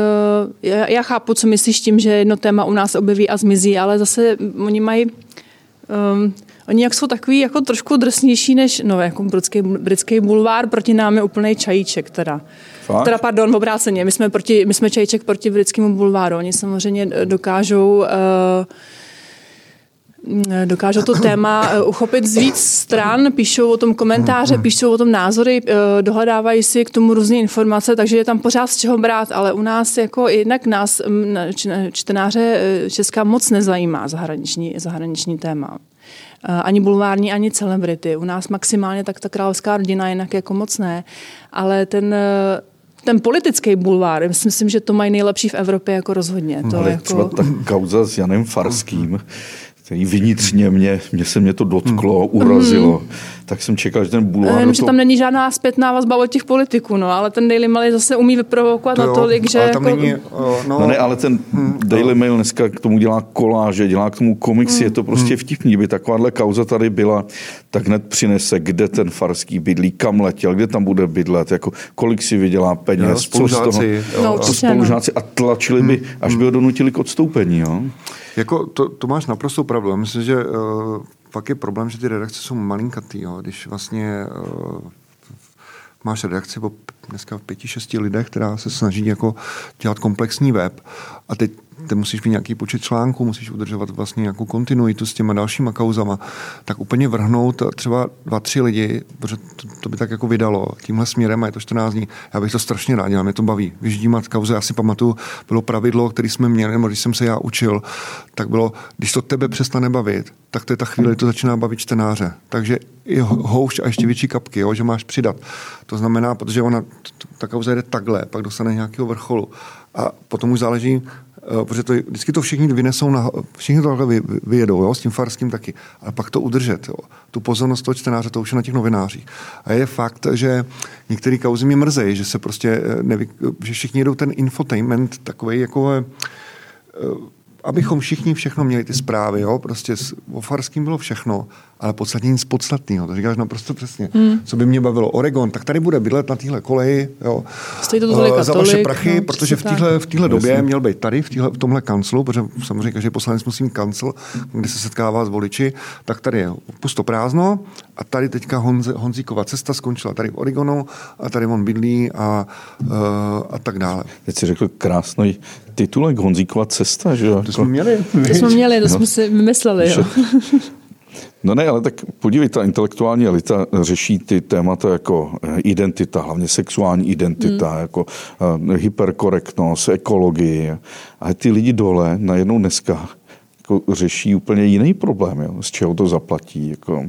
já chápu, co myslíš tím, že jedno téma u nás objeví a zmizí, ale zase oni mají um, Oni jak jsou takový jako trošku drsnější než, no jako britský, britský bulvár, proti nám je úplný čajíček teda. Fakt? Teda pardon, obráceně, my jsme, proti, my jsme čajíček proti britskému bulváru. Oni samozřejmě dokážou uh, dokážou to téma eh, uchopit z víc stran, píšou o tom komentáře, mm-hmm. píšou o tom názory, eh, dohledávají si k tomu různé informace, takže je tam pořád z čeho brát, ale u nás jako jednak nás čtenáře Česká moc nezajímá zahraniční, zahraniční téma. Ani bulvární, ani celebrity. U nás maximálně tak ta královská rodina jinak jako moc ne. Ale ten ten politický bulvár, myslím, že to mají nejlepší v Evropě jako rozhodně. To Ale jako... třeba ta kauza s Janem Farským, který vnitřně mě, mě se mě to dotklo, hmm. urazilo, mm. Tak jsem čekal, že ten bulvár... Vím, to... že tam není žádná zpětná vazba od těch politiků, no, ale ten Daily Mail zase umí vyprovokovat to natolik, že... Ale tam jako... není, no... no ne, ale ten hmm, Daily Mail dneska k tomu dělá koláže, dělá k tomu komiksy, mm. je to prostě mm. vtipný. Kdyby takováhle kauza tady byla, tak hned přinese, kde ten farský bydlí, kam letěl, kde tam bude bydlet, jako kolik si vydělá peněz, jo, co z toho... No, spolužáci a tlačili by, až by ho donutili k odstoupení. Jo? Jako to, to máš naprosto pravdu. Myslím, že uh, fakt je problém, že ty redakce jsou malinkatý. Jo? Když vlastně uh, máš redakci o dneska v pěti, šesti lidech, která se snaží jako dělat komplexní web a teď ty musíš mít nějaký počet článků, musíš udržovat vlastně nějakou kontinuitu s těma dalšíma kauzama, tak úplně vrhnout třeba dva, tři lidi, protože to, to by tak jako vydalo tímhle směrem a je to 14 dní. Já bych to strašně rád dělal, mě to baví. Vyždímat kauze, já si pamatuju, bylo pravidlo, který jsme měli, nebo když jsem se já učil, tak bylo, když to tebe přestane bavit, tak to je ta chvíle, to začíná bavit čtenáře. Takže i houšť a ještě větší kapky, jo, že máš přidat. To znamená, protože ona, ta kauza jde takhle, pak dostane nějakého vrcholu. A potom už záleží, protože to, vždycky to všichni vynesou, na, všichni to takhle vyjedou, jo, s tím farským taky, ale pak to udržet, jo. tu pozornost toho čtenáře, to už je na těch novinářích. A je fakt, že některé kauzy mě mrzejí, že se prostě, eh, neví, že všichni jedou ten infotainment takový jako eh, abychom všichni všechno měli ty zprávy, jo, prostě o Farským bylo všechno, ale podstatně nic podstatného, to říkáš naprosto přesně. Hmm. Co by mě bavilo, Oregon, tak tady bude bydlet na téhle koleji, jo, Stojí to uh, za vaše prachy, no, protože v téhle v téhle době měl být tady, v, týhle, v tomhle kanclu, protože samozřejmě každý poslanec musí mít kancel, kde se setkává s voliči, tak tady je pusto prázdno a tady teďka Honz, Honzíková cesta skončila tady v Oregonu a tady on bydlí a, uh, a tak dále. Teď si řekl krásný titulek Honzíková cesta, že jo? To jsme měli. To jsme měli, to no. jsme si vymysleli, jo. No ne, ale tak podívej, ta intelektuální elita řeší ty témata jako eh, identita, hlavně sexuální identita, hmm. jako uh, hyperkorektnost, ekologii. A ty lidi dole najednou dneska jako řeší úplně jiný problém, jo, z čeho to zaplatí. Jako,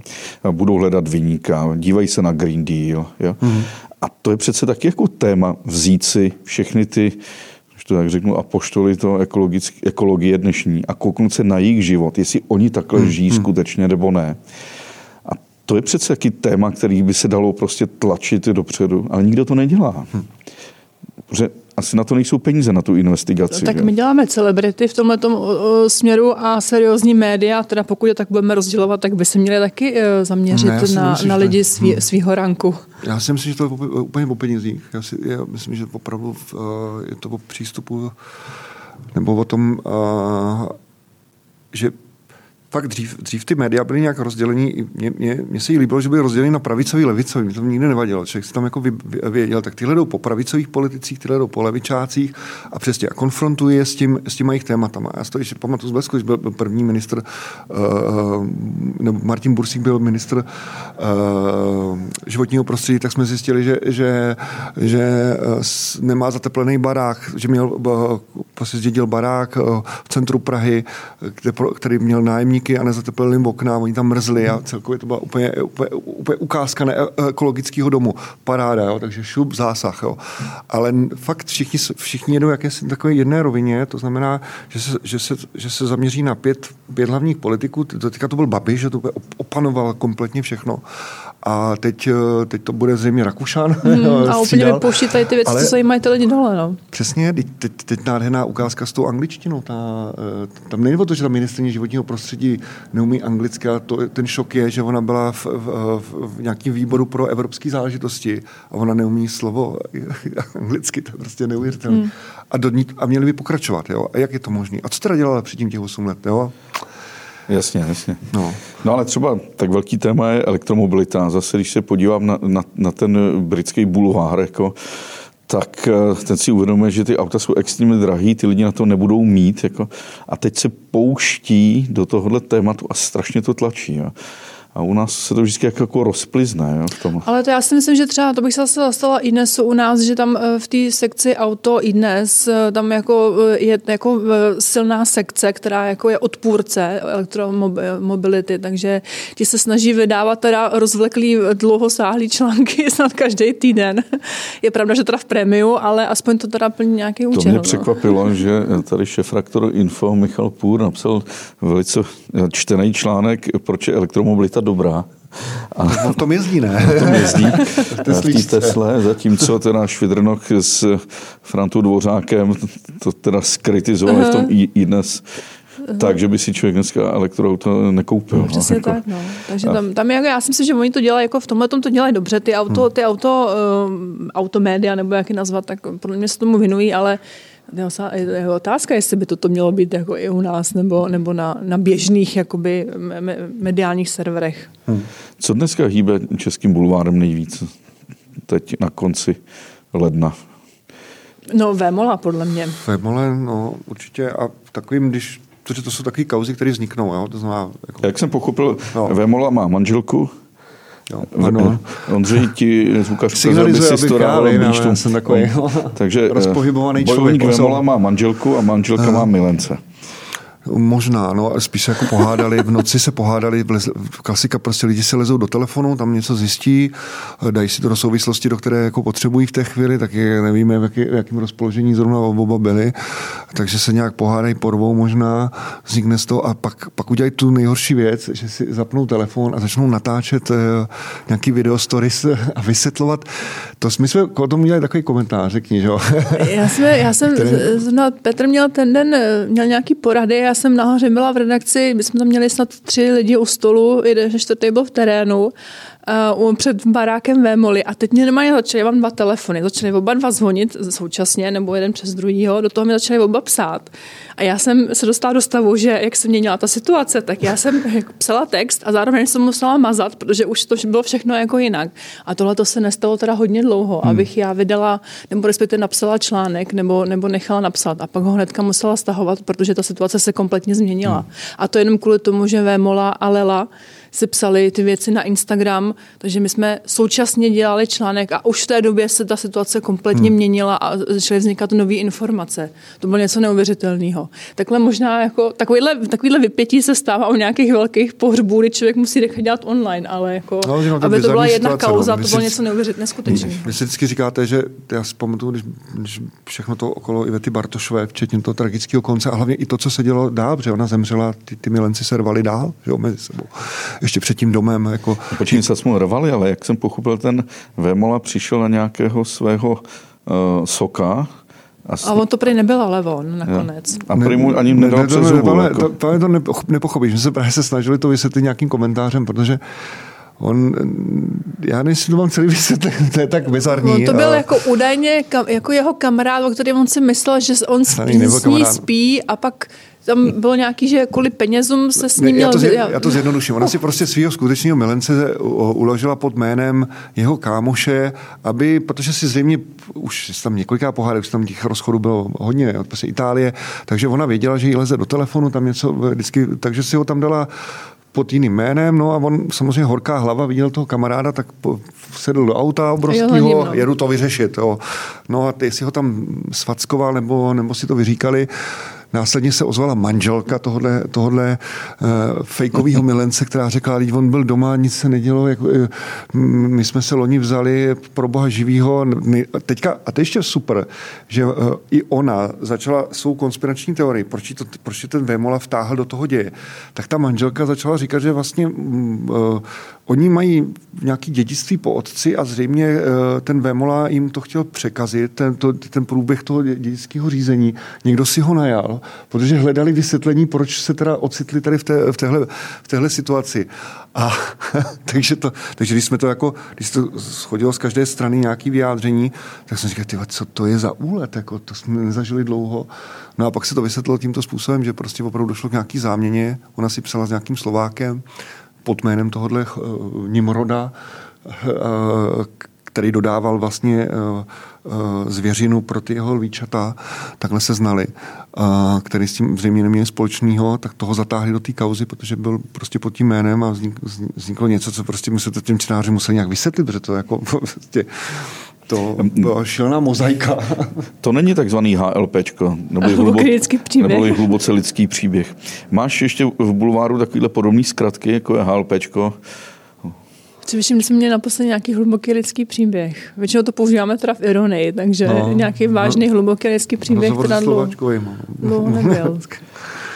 budou hledat vyníka, dívají se na Green Deal. Jo. Hmm. A to je přece taky jako téma vzít si všechny ty to tak řeknu, apoštoli to ekologie dnešní a kouknout se na jejich život, jestli oni takhle hmm. žijí hmm. skutečně nebo ne. A to je přece taky téma, který by se dalo prostě tlačit dopředu, ale nikdo to nedělá. Hmm. Protože asi na to nejsou peníze, na tu investigaci. Tak my děláme celebrity v tomhle směru a seriózní média, teda pokud je tak budeme rozdělovat, tak by se měli taky e, zaměřit ne, na, myslím, na lidi svý, hmm. svýho ranku. Já si myslím, že to je úplně o penězích. Já, si, já myslím, že opravdu uh, je to o přístupu nebo o tom, uh, že fakt dřív, dřív ty média byly nějak rozdělení, mně, mě, mě se jí líbilo, že byly rozdělení na pravicový, levicový, mě to nikdy nevadilo, člověk si tam jako vy, vy, věděl, tak tyhle jdou po pravicových politicích, tyhle jdou po levičácích a přesně a konfrontuje je s, tím, s těma jejich tématama. Já si to ještě pamatuju z Blesku, když byl, první ministr, uh, nebo Martin Bursík byl ministr uh, životního prostředí, tak jsme zjistili, že, že, že uh, nemá zateplený barák, že měl, uh, prostě zdědil barák uh, v centru Prahy, kde, který měl nájemní chodníky a nezateplili jim okna, oni tam mrzli a celkově to byla úplně, úplně, úplně ukázka ne, ekologického domu. Paráda, jo, takže šup, zásah. Jo. Ale fakt všichni, všichni jedou jakési takové jedné rovině, to znamená, že se, že se, že se zaměří na pět, pět hlavních politiků. Teďka to byl Babiš, že to opanoval kompletně všechno. A teď, teď to bude zřejmě Rakušan. Hmm, [LAUGHS] a úplně vypouští tady ty věci, ale, co zajímají ty lidi dole. No. Přesně, teď, teď, teď nádherná ukázka s tou angličtinou. Ta, eh, tam není o to, že ta ministrině životního prostředí neumí anglicky a to, ten šok je, že ona byla v, v, v, v nějakém výboru pro evropské záležitosti a ona neumí slovo [LAUGHS] anglicky, to je prostě neuvěřitelné. Hmm. A, do a měli by pokračovat, jo? A jak je to možné? A co teda dělala předtím těch 8 let, jo? Jasně, jasně. No. no ale třeba tak velký téma je elektromobilita. Zase, když se podívám na, na, na ten britský bulvár, jako, tak eh, ten si uvědomuje, že ty auta jsou extrémně drahý, ty lidi na to nebudou mít. Jako, a teď se pouští do tohohle tématu a strašně to tlačí. Jo. A u nás se to vždycky jako, jako rozplizne jo, v tom. Ale to já si myslím, že třeba, to bych se zase zastala i dnes u nás, že tam eh, v té sekci auto i dnes, eh, tam jako eh, je jako silná sekce, která jako je odpůrce elektromobility, takže ti se snaží vydávat teda rozvleklý dlouhosáhlý články [LAUGHS] snad každý týden. Je pravda, že teda v prémiu, ale aspoň to teda plní nějaký účel. To mě no. překvapilo, že tady šefraktor Info Michal Půr napsal velice čtený článek, proč je elektromobilita dobrá. A on v tom jezdí, ne? [LAUGHS] V tom jezdí [LAUGHS] v té Tesle, zatímco teda Švidrnok s Frantou Dvořákem to teda skritizovali v tom i, i dnes tak, že by si člověk dneska elektroauto nekoupil. No, přesně jako. tak, no. Takže tam, tam jako, já si myslím, že oni to dělají, jako v tomhle tom to dělají dobře, ty auto, hmm. ty auto, uh, automédia, nebo jak je nazvat, tak podle mě se tomu vinují, ale je otázka, jestli by toto mělo být jako i u nás nebo, nebo na, na běžných jakoby, mediálních serverech. Hmm. Co dneska hýbe českým bulvárem nejvíc? Teď na konci ledna. No Vémola, podle mě. Vémola, no určitě a takovým, když protože to jsou takové kauzy, které vzniknou. Jo? To znamená, jako... Jak jsem pochopil, no. Vémola má manželku, Jo, ano. Ondřej ti zvukař Signalizuje, aby si to dával jsem takový no. [LAUGHS] Takže rozpohybovaný člověk. Vémola má manželku a manželka má milence. Možná, no, spíš se jako pohádali, v noci se pohádali, klasika, prostě lidi se lezou do telefonu, tam něco zjistí, dají si to do souvislosti, do které jako potřebují v té chvíli, tak je, nevíme, v, jaký, v jakém rozpoložení zrovna oba byli, takže se nějak pohádají, porvou možná, vznikne z toho a pak, pak udělají tu nejhorší věc, že si zapnou telefon a začnou natáčet uh, nějaký video stories a vysvětlovat. To my jsme o tom udělali takový komentář, řekni, že Já jsem, já jsem [LAUGHS] Který... Petr měl ten den, měl nějaký porady, já jsem nahoře byla v redakci, my jsme tam měli snad tři lidi u stolu, jeden čtvrtý byl v terénu uh, před barákem Vémoli a teď mě nemají začali, já mám dva telefony, začali oba dva zvonit současně, nebo jeden přes druhýho, do toho mi začali oba psát. A já jsem se dostala do stavu, že jak se měnila ta situace, tak já jsem jako psala text a zároveň jsem musela mazat, protože už to bylo všechno jako jinak. A tohle to se nestalo teda hodně dlouho, hmm. abych já vydala, nebo respektive napsala článek, nebo, nebo nechala napsat. A pak ho hnedka musela stahovat, protože ta situace se kompletně změnila. Hmm. A to jenom kvůli tomu, že Vémola a Lela si psali ty věci na Instagram, takže my jsme současně dělali článek a už v té době se ta situace kompletně hmm. měnila a začaly vznikat nové informace. To bylo něco neuvěřitelného. Takhle možná jako takovýhle, takovýhle vypětí se stává u nějakých velkých pohřbů, kdy člověk musí nechat dělat online, ale jako, no, no, aby to byla jedna situace, kauza, no. to bylo něco neuvěřitelného, neskutečného. Vy si vždycky říkáte, že já si pamatuju, když, když všechno to okolo Ivety Bartošové, včetně toho tragického konce a hlavně i to, co se dělo dál, protože ona zemřela, ty, ty milenci se rvali dál, že jo, mezi sebou ještě před tím domem. Jako... Počím se jsme rvali, ale jak jsem pochopil, ten Vémola přišel na nějakého svého uh, soka, a on to prý nebyla Levon nakonec. A prý mu ani nedal ne, přes ne, ne, jako. to, to nepochopíš. My se právě se snažili to vysvětlit nějakým komentářem, protože On, já nevím, to mám celý vysvětlit, [LAUGHS] to je tak bizarní. On to byl a... jako údajně jako jeho kamarád, o kterém on si myslel, že on spí, s ní spí a pak tam bylo nějaký, že kvůli penězům se s ním měl... Já to, zje, já to zjednoduším. Ona si prostě svého skutečného milence uložila pod jménem jeho kámoše, aby, protože si zřejmě už tam několikrát pohádek, už tam těch rozchodů bylo hodně, prostě Itálie, takže ona věděla, že jí leze do telefonu, tam něco vždycky, takže si ho tam dala pod jiným jménem, no a on samozřejmě horká hlava, viděl toho kamaráda, tak sedl do auta obrovského, no. jedu to vyřešit. Jo. No a ty si ho tam svackoval, nebo, nebo si to vyříkali, Následně se ozvala manželka tohohle, tohohle uh, fejkového milence, která řekla, že on byl doma, nic se nedělo, jako, uh, my jsme se loni vzali pro boha živýho. Teďka, a to ještě super, že uh, i ona začala svou konspirační teorii, proč, to, proč ten Vémola vtáhl do toho děje. Tak ta manželka začala říkat, že vlastně uh, Oni mají nějaký dědictví po otci a zřejmě eh, ten Vémola jim to chtěl překazit, ten, to, ten průběh toho dědického řízení. Někdo si ho najal, protože hledali vysvětlení, proč se teda ocitli tady v, té, v, téhle, v téhle situaci. A [LAUGHS] takže, to, takže když jsme to jako, když to schodilo z každé strany nějaký vyjádření, tak jsem říkal, tyva, co to je za úlet, jako, to jsme nezažili dlouho. No a pak se to vysvětlilo tímto způsobem, že prostě opravdu došlo k nějaký záměně. Ona si psala s nějakým Slovákem, pod jménem tohohle uh, Nimroda, uh, který dodával vlastně zvěřinu pro ty jeho lvíčata, takhle se znali, který s tím zřejmě neměli společného, tak toho zatáhli do té kauzy, protože byl prostě pod tím jménem a vzniklo něco, co prostě my se to těm čtenáři museli nějak vysvětlit, protože to jako [LAUGHS] prostě to byla šilná mozaika. [LAUGHS] To není takzvaný HLPčko, nebo [LAUGHS] hluboce, nebo hluboce lidský příběh. Máš ještě v bulváru takovýhle podobný zkratky, jako je HLPčko? Především jsme měli naposledy nějaký hluboký lidský příběh. Většinou to používáme teda v ironii, takže no, nějaký vážný no, hluboký lidský příběh teda dlouho, dlouho nebyl.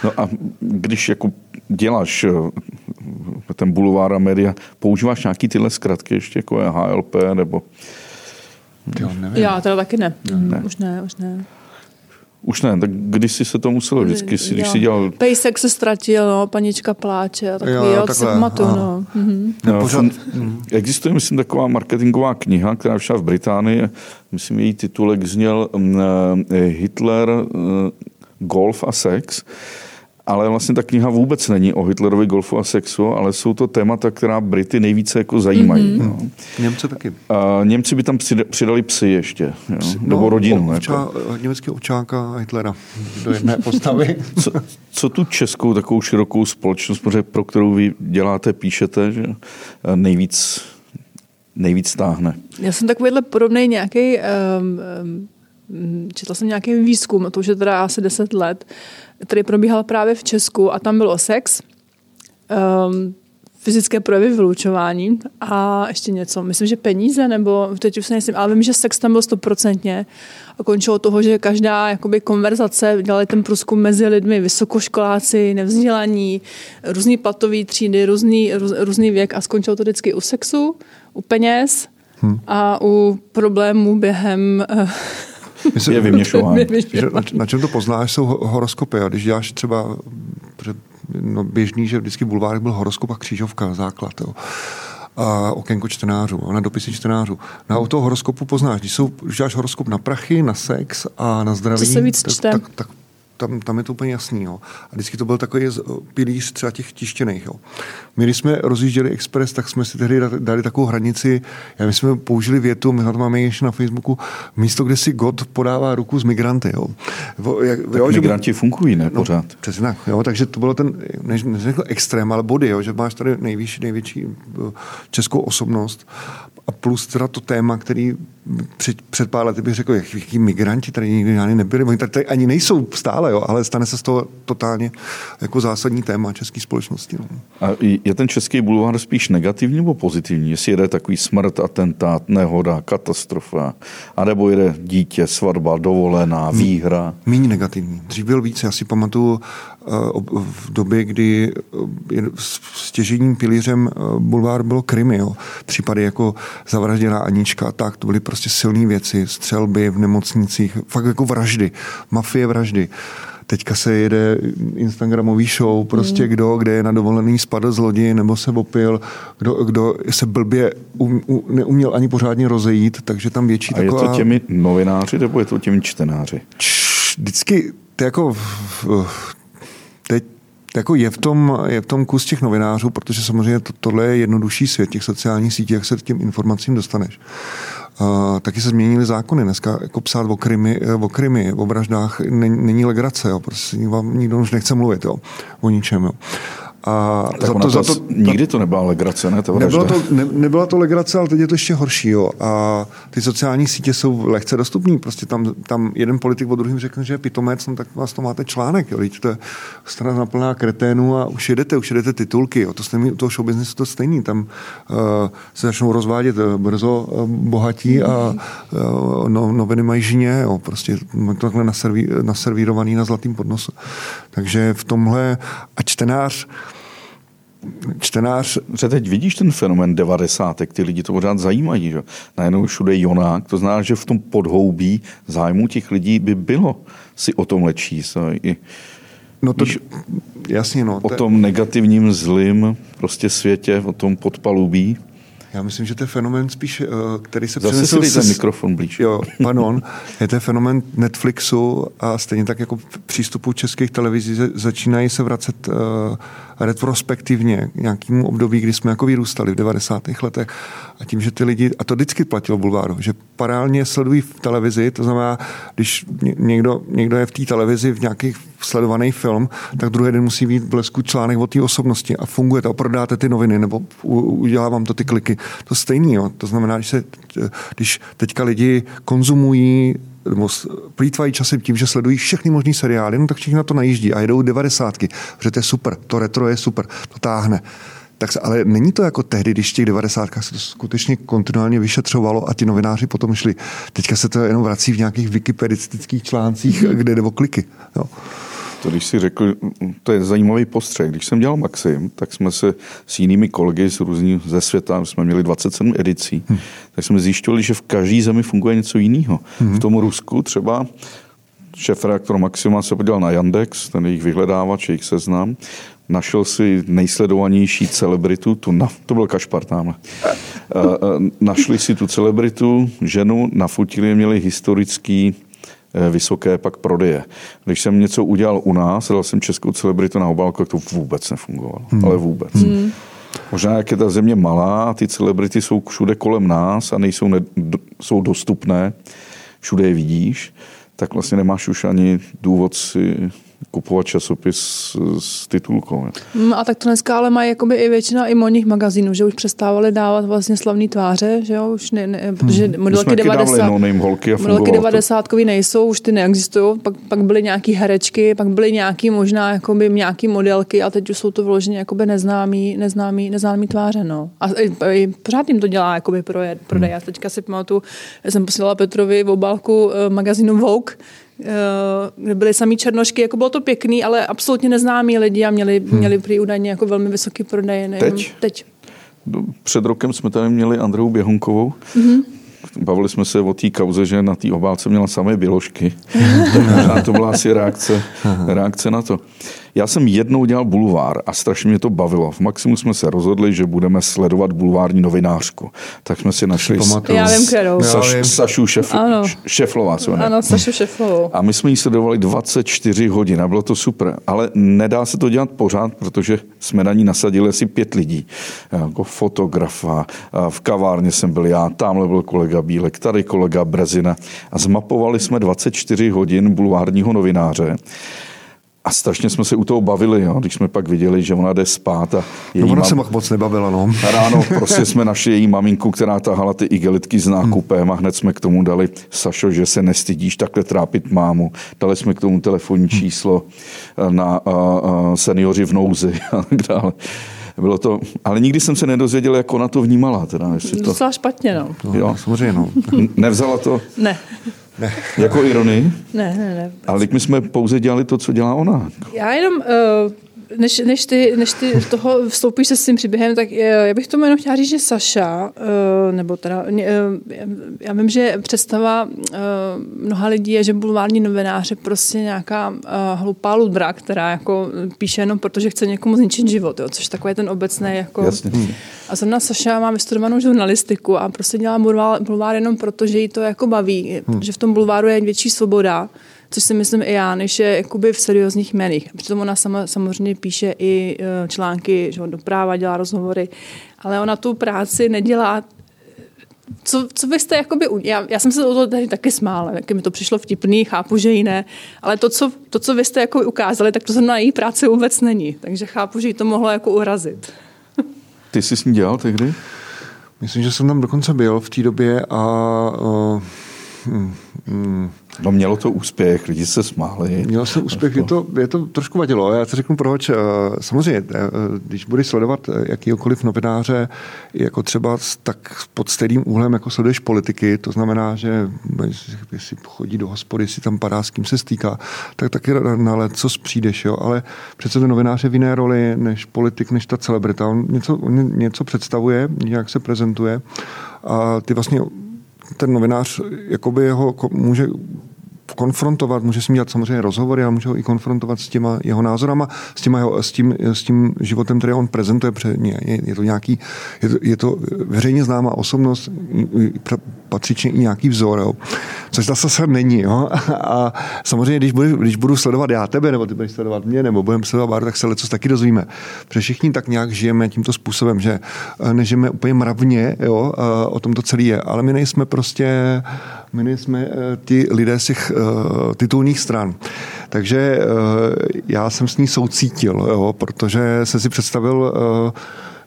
No a když jako děláš eh, ten bulvár a média, používáš nějaký tyhle zkratky ještě, jako je HLP nebo Jo, nevím. Já teda taky ne. ne. Už ne, už ne. Už ne, tak když si se to muselo vždycky, si, když si dělal... Pejsek se ztratil, no, panička pláče a takový, jo, jo si pamatuju, no. Mhm. no pořád... Existuje, myslím, taková marketingová kniha, která vyšla v Británii, myslím, její titulek zněl mm, eh, Hitler, eh, golf a sex ale vlastně ta kniha vůbec není o Hitlerovi golfu a sexu, ale jsou to témata, která Brity nejvíce jako zajímají. Mm-hmm. No. Němci taky. A Němci by tam přidali psy ještě, jo? no, nebo rodinu. Ovča, jako. Německý ovčáka a Hitlera do jedné [LAUGHS] postavy. co, co tu českou takovou širokou společnost, pro kterou vy děláte, píšete, že nejvíc, nejvíc stáhne? Já jsem takovýhle podobný nějaký, um, um, četla jsem nějaký výzkum, to už je teda asi 10 let, který probíhal právě v Česku a tam bylo sex, um, fyzické projevy vylučování a ještě něco. Myslím, že peníze, nebo teď už se nejsem, ale vím, že sex tam byl stoprocentně a končilo toho, že každá jakoby konverzace, dělali ten průzkum mezi lidmi, vysokoškoláci, nevzdělaní, různý platový třídy, různý, růz, různý věk a skončilo to vždycky u sexu, u peněz hmm. a u problémů během uh, Myslím, je vyměšování. [LAUGHS] Na čem to poznáš, jsou horoskopy. A když děláš třeba no, běžný, že vždycky bulvár byl horoskop a křížovka, základ. Jo a okénko čtenářů, na dopisy čtenářů. Na no, u toho horoskopu poznáš, když, jsou, když děláš horoskop na prachy, na sex a na zdraví, se víc čte? tak, tak, tak tam, tam je to úplně jasný. Jo. A vždycky to byl takový pilíř třeba těch tištěných. Jo. My, když jsme rozjížděli Express, tak jsme si tehdy dali takovou hranici, já my jsme použili větu, my na to máme ještě na Facebooku, místo, kde si God podává ruku s migranty. Jo. Jak, tak jo, migranti že, fungují, ne? No, pořád. Přesně tak. Jo, takže to bylo ten, než, neřekl extrém, ale body, jo, že máš tady nejvyšší, největší eh, českou osobnost a plus teda to téma, který před, před pár lety bych řekl, jaký migranti tady nikdy ani nebyli, oni tady, ani nejsou stále, jo, ale stane se z toho totálně jako zásadní téma české společnosti. No. A je ten český bulvár spíš negativní nebo pozitivní? Jestli jede takový smrt, atentát, nehoda, katastrofa, anebo jede dítě, svatba, dovolená, výhra? Méně negativní. Dřív byl víc, já si pamatuju v době, kdy eh, stěžením pilířem eh, bulvár bylo Krymy, jo. případy jako zavražděná Anička, tak to byly prostě silné věci, střelby v nemocnicích, fakt jako vraždy, mafie vraždy. Teďka se jede Instagramový show, prostě mm. kdo, kde je na dovolený spadl z lodi nebo se opil, kdo, kdo se blbě um, um, neuměl ani pořádně rozejít, takže tam větší A taková... je to těmi novináři nebo je to těmi čtenáři? Vždycky, to jako teď jako je v, tom, je v tom kus těch novinářů, protože samozřejmě to, tohle je jednodušší svět těch sociálních sítí, jak se těm informacím dostaneš. Uh, taky se změnily zákony. Dneska jako psát o krimi, o, krimi, o vraždách není, není legrace. Jo. Prostě vám nikdo už nechce mluvit jo. o ničem. Jo. A tak za to, za to, nikdy to nebyla legrace, ne? To nebyla, to, ne, nebyla to legrace, ale teď je to ještě horší. Jo. A ty sociální sítě jsou lehce dostupné. Prostě tam, tam jeden politik o druhým řekne, že je pitomec, no tak vás to máte článek. Jo. Teď to je strana naplná kreténu a už jedete, už jedete titulky. Jo. To stejný, u toho show businessu to stejný. Tam uh, se začnou rozvádět eh, brzo uh, bohatí a uh, no, noviny mají žině. Jo. Prostě to takhle naserví, naservírovaný na zlatým podnosu. Takže v tomhle a čtenář čtenář... Že teď vidíš ten fenomen devadesátek, ty lidi to pořád zajímají, že? Najednou všude Jonák, to znamená, že v tom podhoubí zájmu těch lidí by bylo si o tomhle číst. I, No to, víš, jasně, no. O tom negativním, zlým prostě světě, o tom podpalubí. Já myslím, že to je fenomen spíš, eh, který se Zase přenesl... Zase mikrofon blíž. Jo, [LAUGHS] pardon. Je to fenomen Netflixu a stejně tak jako přístupu českých televizí začínají se vracet uh, retrospektivně nějakým období, kdy jsme jako vyrůstali v 90. letech a tím, že ty lidi, a to vždycky platilo Bulváru, že paralelně sledují v televizi, to znamená, když někdo, někdo je v té televizi v nějakých sledovaný film, tak druhý den musí být v blesku článek o té osobnosti a funguje to a prodáte ty noviny nebo udělá vám to ty kliky. To stejný, jo. to znamená, že se, když teďka lidi konzumují nebo plítvají časem tím, že sledují všechny možné seriály, no tak všichni na to najíždí a jedou devadesátky, protože to je super, to retro je super, to táhne. Tak se, ale není to jako tehdy, když v těch 90. se to skutečně kontinuálně vyšetřovalo a ti novináři potom šli. Teďka se to jenom vrací v nějakých wikipedistických článcích, mhm. kde jde o kliky. Jo. To, když si řekl, to je zajímavý postřeh. Když jsem dělal Maxim, tak jsme se s jinými kolegy z různých ze světa, jsme měli 27 edicí, hmm. tak jsme zjišťovali, že v každé zemi funguje něco jiného. Hmm. V tom Rusku třeba šéf reaktor Maxima se podíval na Yandex, ten jejich vyhledávač, jejich seznam, našel si nejsledovanější celebritu, tu na, to byl Kašpar tamhle. Našli si tu celebritu, ženu, nafotili, měli historický Eh, vysoké pak prodeje. Když jsem něco udělal u nás, dal jsem českou celebritu na obálku, tak to vůbec nefungovalo. Hmm. Ale vůbec. Hmm. Možná, jak je ta země malá, ty celebrity jsou všude kolem nás a nejsou ne, jsou dostupné, všude je vidíš, tak vlastně nemáš už ani důvod si kupovat časopis s titulkou. Mm, a tak to dneska ale mají jakoby i většina i modních magazínů, že už přestávali dávat vlastně slavné tváře, že jo, už ne, ne protože hmm. modelky 90, no, holky a modelky 90 to. nejsou, už ty neexistují, pak, pak byly nějaký herečky, pak byly nějaký možná jakoby nějaký modelky a teď už jsou to vloženě jakoby neznámý, neznámý, neznámý tváře, no. A i, i pořád jim to dělá jakoby prodej. Hmm. Já teďka si pamatuju, jsem posílala Petrovi v obálku eh, magazínu Vogue, kde byly samý černošky, jako bylo to pěkný, ale absolutně neznámí lidi a měli, hmm. měli prý údajně jako velmi vysoký prodej. Nevím, teď? teď? Před rokem jsme tady měli Andreu Běhonkovou, mm-hmm. Bavili jsme se o té kauze, že na té obálce měla samé běložky. to byla asi reakce, reakce na to. Já jsem jednou dělal bulvár a strašně mě to bavilo. V Maximu jsme se rozhodli, že budeme sledovat bulvární novinářku. Tak jsme si našli Já vím, kterou. Saš, Sašu šef, ano. Šeflová. Co ne? Ano, Sašu Šeflovou. A my jsme ji sledovali 24 hodin a bylo to super. Ale nedá se to dělat pořád, protože jsme na ní nasadili asi pět lidí. Jako fotografa, v kavárně jsem byl já, tamhle byl kolega Bílek, tady kolega Brezina. A zmapovali jsme 24 hodin bulvárního novináře. A strašně jsme se u toho bavili, jo, když jsme pak viděli, že ona jde spát. A její no ona mam... se moc nebavila, no. A ráno [LAUGHS] prostě jsme našli její maminku, která tahala ty igelitky s nákupem hmm. a hned jsme k tomu dali, Sašo, že se nestydíš takhle trápit mámu. Dali jsme k tomu telefonní číslo na a, a, seniori v nouzi a tak dále. Bylo to, ale nikdy jsem se nedozvěděl, jak ona to vnímala. Teda, jestli to... Docela špatně, no. no jo. Samozřejmě, no. Nevzala to? Ne. Ne. Jako ironii? Ne, ne, ne. Ale my jsme pouze dělali to, co dělá ona. Já jenom, uh, než, než, ty, než ty toho vstoupíš se s tím příběhem, tak já bych tomu jenom chtěla říct, že Saša, uh, nebo teda, uh, já vím, že představa mnoha lidí je, že bulvární novinář je prostě nějaká hlupá ludra, která jako píše jenom protože chce někomu zničit život, jo, což takový ten obecný jako... Jasně. A zrovna Saša má vystudovanou žurnalistiku a prostě dělá bulvár, bulvár jenom proto, že jí to jako baví, hmm. že v tom bulváru je větší svoboda, což si myslím i já, než je jakoby v seriózních médiích. Přitom ona sama, samozřejmě píše i e, články, že do práva dělá rozhovory, ale ona tu práci nedělá co, co byste jakoby, já, já jsem se o to tady taky smála, jak mi to přišlo vtipný, chápu, že jiné, ale to, co, to, co vy jste jako ukázali, tak to na její práci vůbec není, takže chápu, že jí to mohlo jako urazit. Ty jsi s ní dělal tehdy? Myslím, že jsem tam dokonce byl v té době a uh, hmm, No mělo to úspěch, lidi se smáli. Mělo se úspěch, je to, je to trošku vadilo. Já ti řeknu proč. Eh, samozřejmě, eh, když budeš sledovat eh, jakýkoliv novináře, jako třeba tak pod stejným úhlem, jako sleduješ politiky, to znamená, že jestli chodí do hospody, jestli tam padá, s kým se stýká, tak taky na co přijdeš. Jo? Ale přece ten novinář je v jiné roli než politik, než ta celebrita. On něco, on něco představuje, nějak se prezentuje a ty vlastně ten novinář jakoby jeho může konfrontovat, může si dělat samozřejmě rozhovory, ale může ho i konfrontovat s těma jeho názorama, s, těma jeho, s, tím, s tím životem, který on prezentuje. Před, je, je, to nějaký, je to, je to veřejně známá osobnost, patřičně i nějaký vzor, jo. což zase se není. Jo. A samozřejmě, když budu, když budu sledovat já tebe, nebo ty budeš sledovat mě, nebo budeme sledovat Báru, tak se leco taky dozvíme. Protože všichni tak nějak žijeme tímto způsobem, že eh, nežijeme úplně mravně, jo, eh, o tom to celé je, ale my nejsme prostě, my nejsme eh, ti lidé z těch titulních stran. Takže já jsem s ní soucítil, jo, protože jsem si představil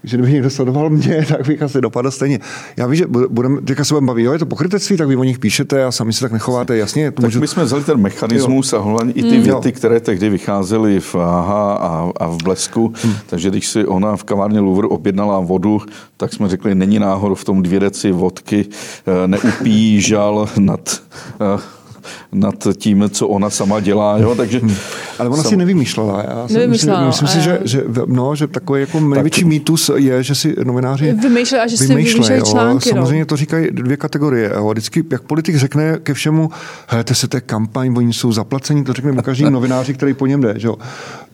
že kdyby někdo sledoval mě, [LAUGHS] tak bych asi dopadl stejně. Já vím, že budeme, teďka se budeme bavit, jo, je to pokrytectví, tak vy o nich píšete a sami se tak nechováte, jasně. To tak můžu... my jsme vzali ten mechanismus jo. a hlavně i ty mm. věty, které tehdy vycházely v AHA a, a v Blesku, hmm. takže když si ona v kavárně Louvre objednala vodu, tak jsme řekli, není náhodou v tom dvě deci vodky, eh, neupíjí žal nad eh, nad tím, co ona sama dělá. Jo? Takže hmm. Ale ona sam... si nevymýšlela. Já si nevymýšlela, myslím, myslím si, že, že, no, že takový jako největší tak... mýtus je, že si novináři vymýšleli, a že si vymýšlejí články. No. Samozřejmě to říkají dvě kategorie. Jo? Vždycky, jak politik řekne ke všemu, helejte se, to je kampaň, oni jsou zaplacení, to řekne každý [LAUGHS] novináři, který po něm jde. Že jo?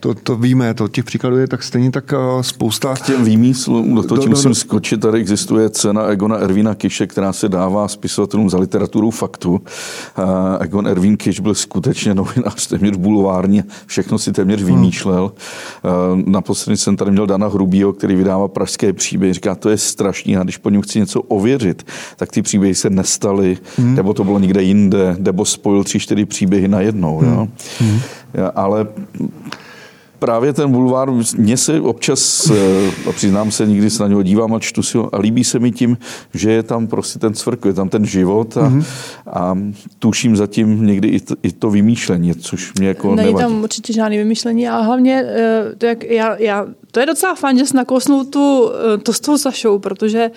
To, to víme, to těch příkladů je tak stejně tak uh, spousta. K těm výmyslům, do toho do, do, musím skočit, tady existuje cena Egona Ervina Kiše, která se dává spisovatelům za literaturu faktu. Uh, Egon Ervin Kiš byl skutečně novinář téměř bulvární, všechno si téměř hmm. vymýšlel. Hmm. Naposledy jsem tady měl Dana Hrubýho, který vydává pražské příběhy. Říká, to je strašný a když po něm chci něco ověřit, tak ty příběhy se nestaly, hmm. nebo to bylo někde jinde, nebo spojil tři, čtyři příběhy najednou. Hmm. Jo? Hmm. Ale právě ten bulvár, mně se občas, eh, a přiznám se, nikdy se na něho dívám a čtu si ho a líbí se mi tím, že je tam prostě ten cvrk, je tam ten život a, mm-hmm. a tuším zatím někdy i to, i to vymýšlení, což mě jako Není nevadí. tam určitě žádný vymýšlení a hlavně eh, to, jak já, já to je docela fajn, že jsi nakousnul tu, eh, to s tou Sašou, protože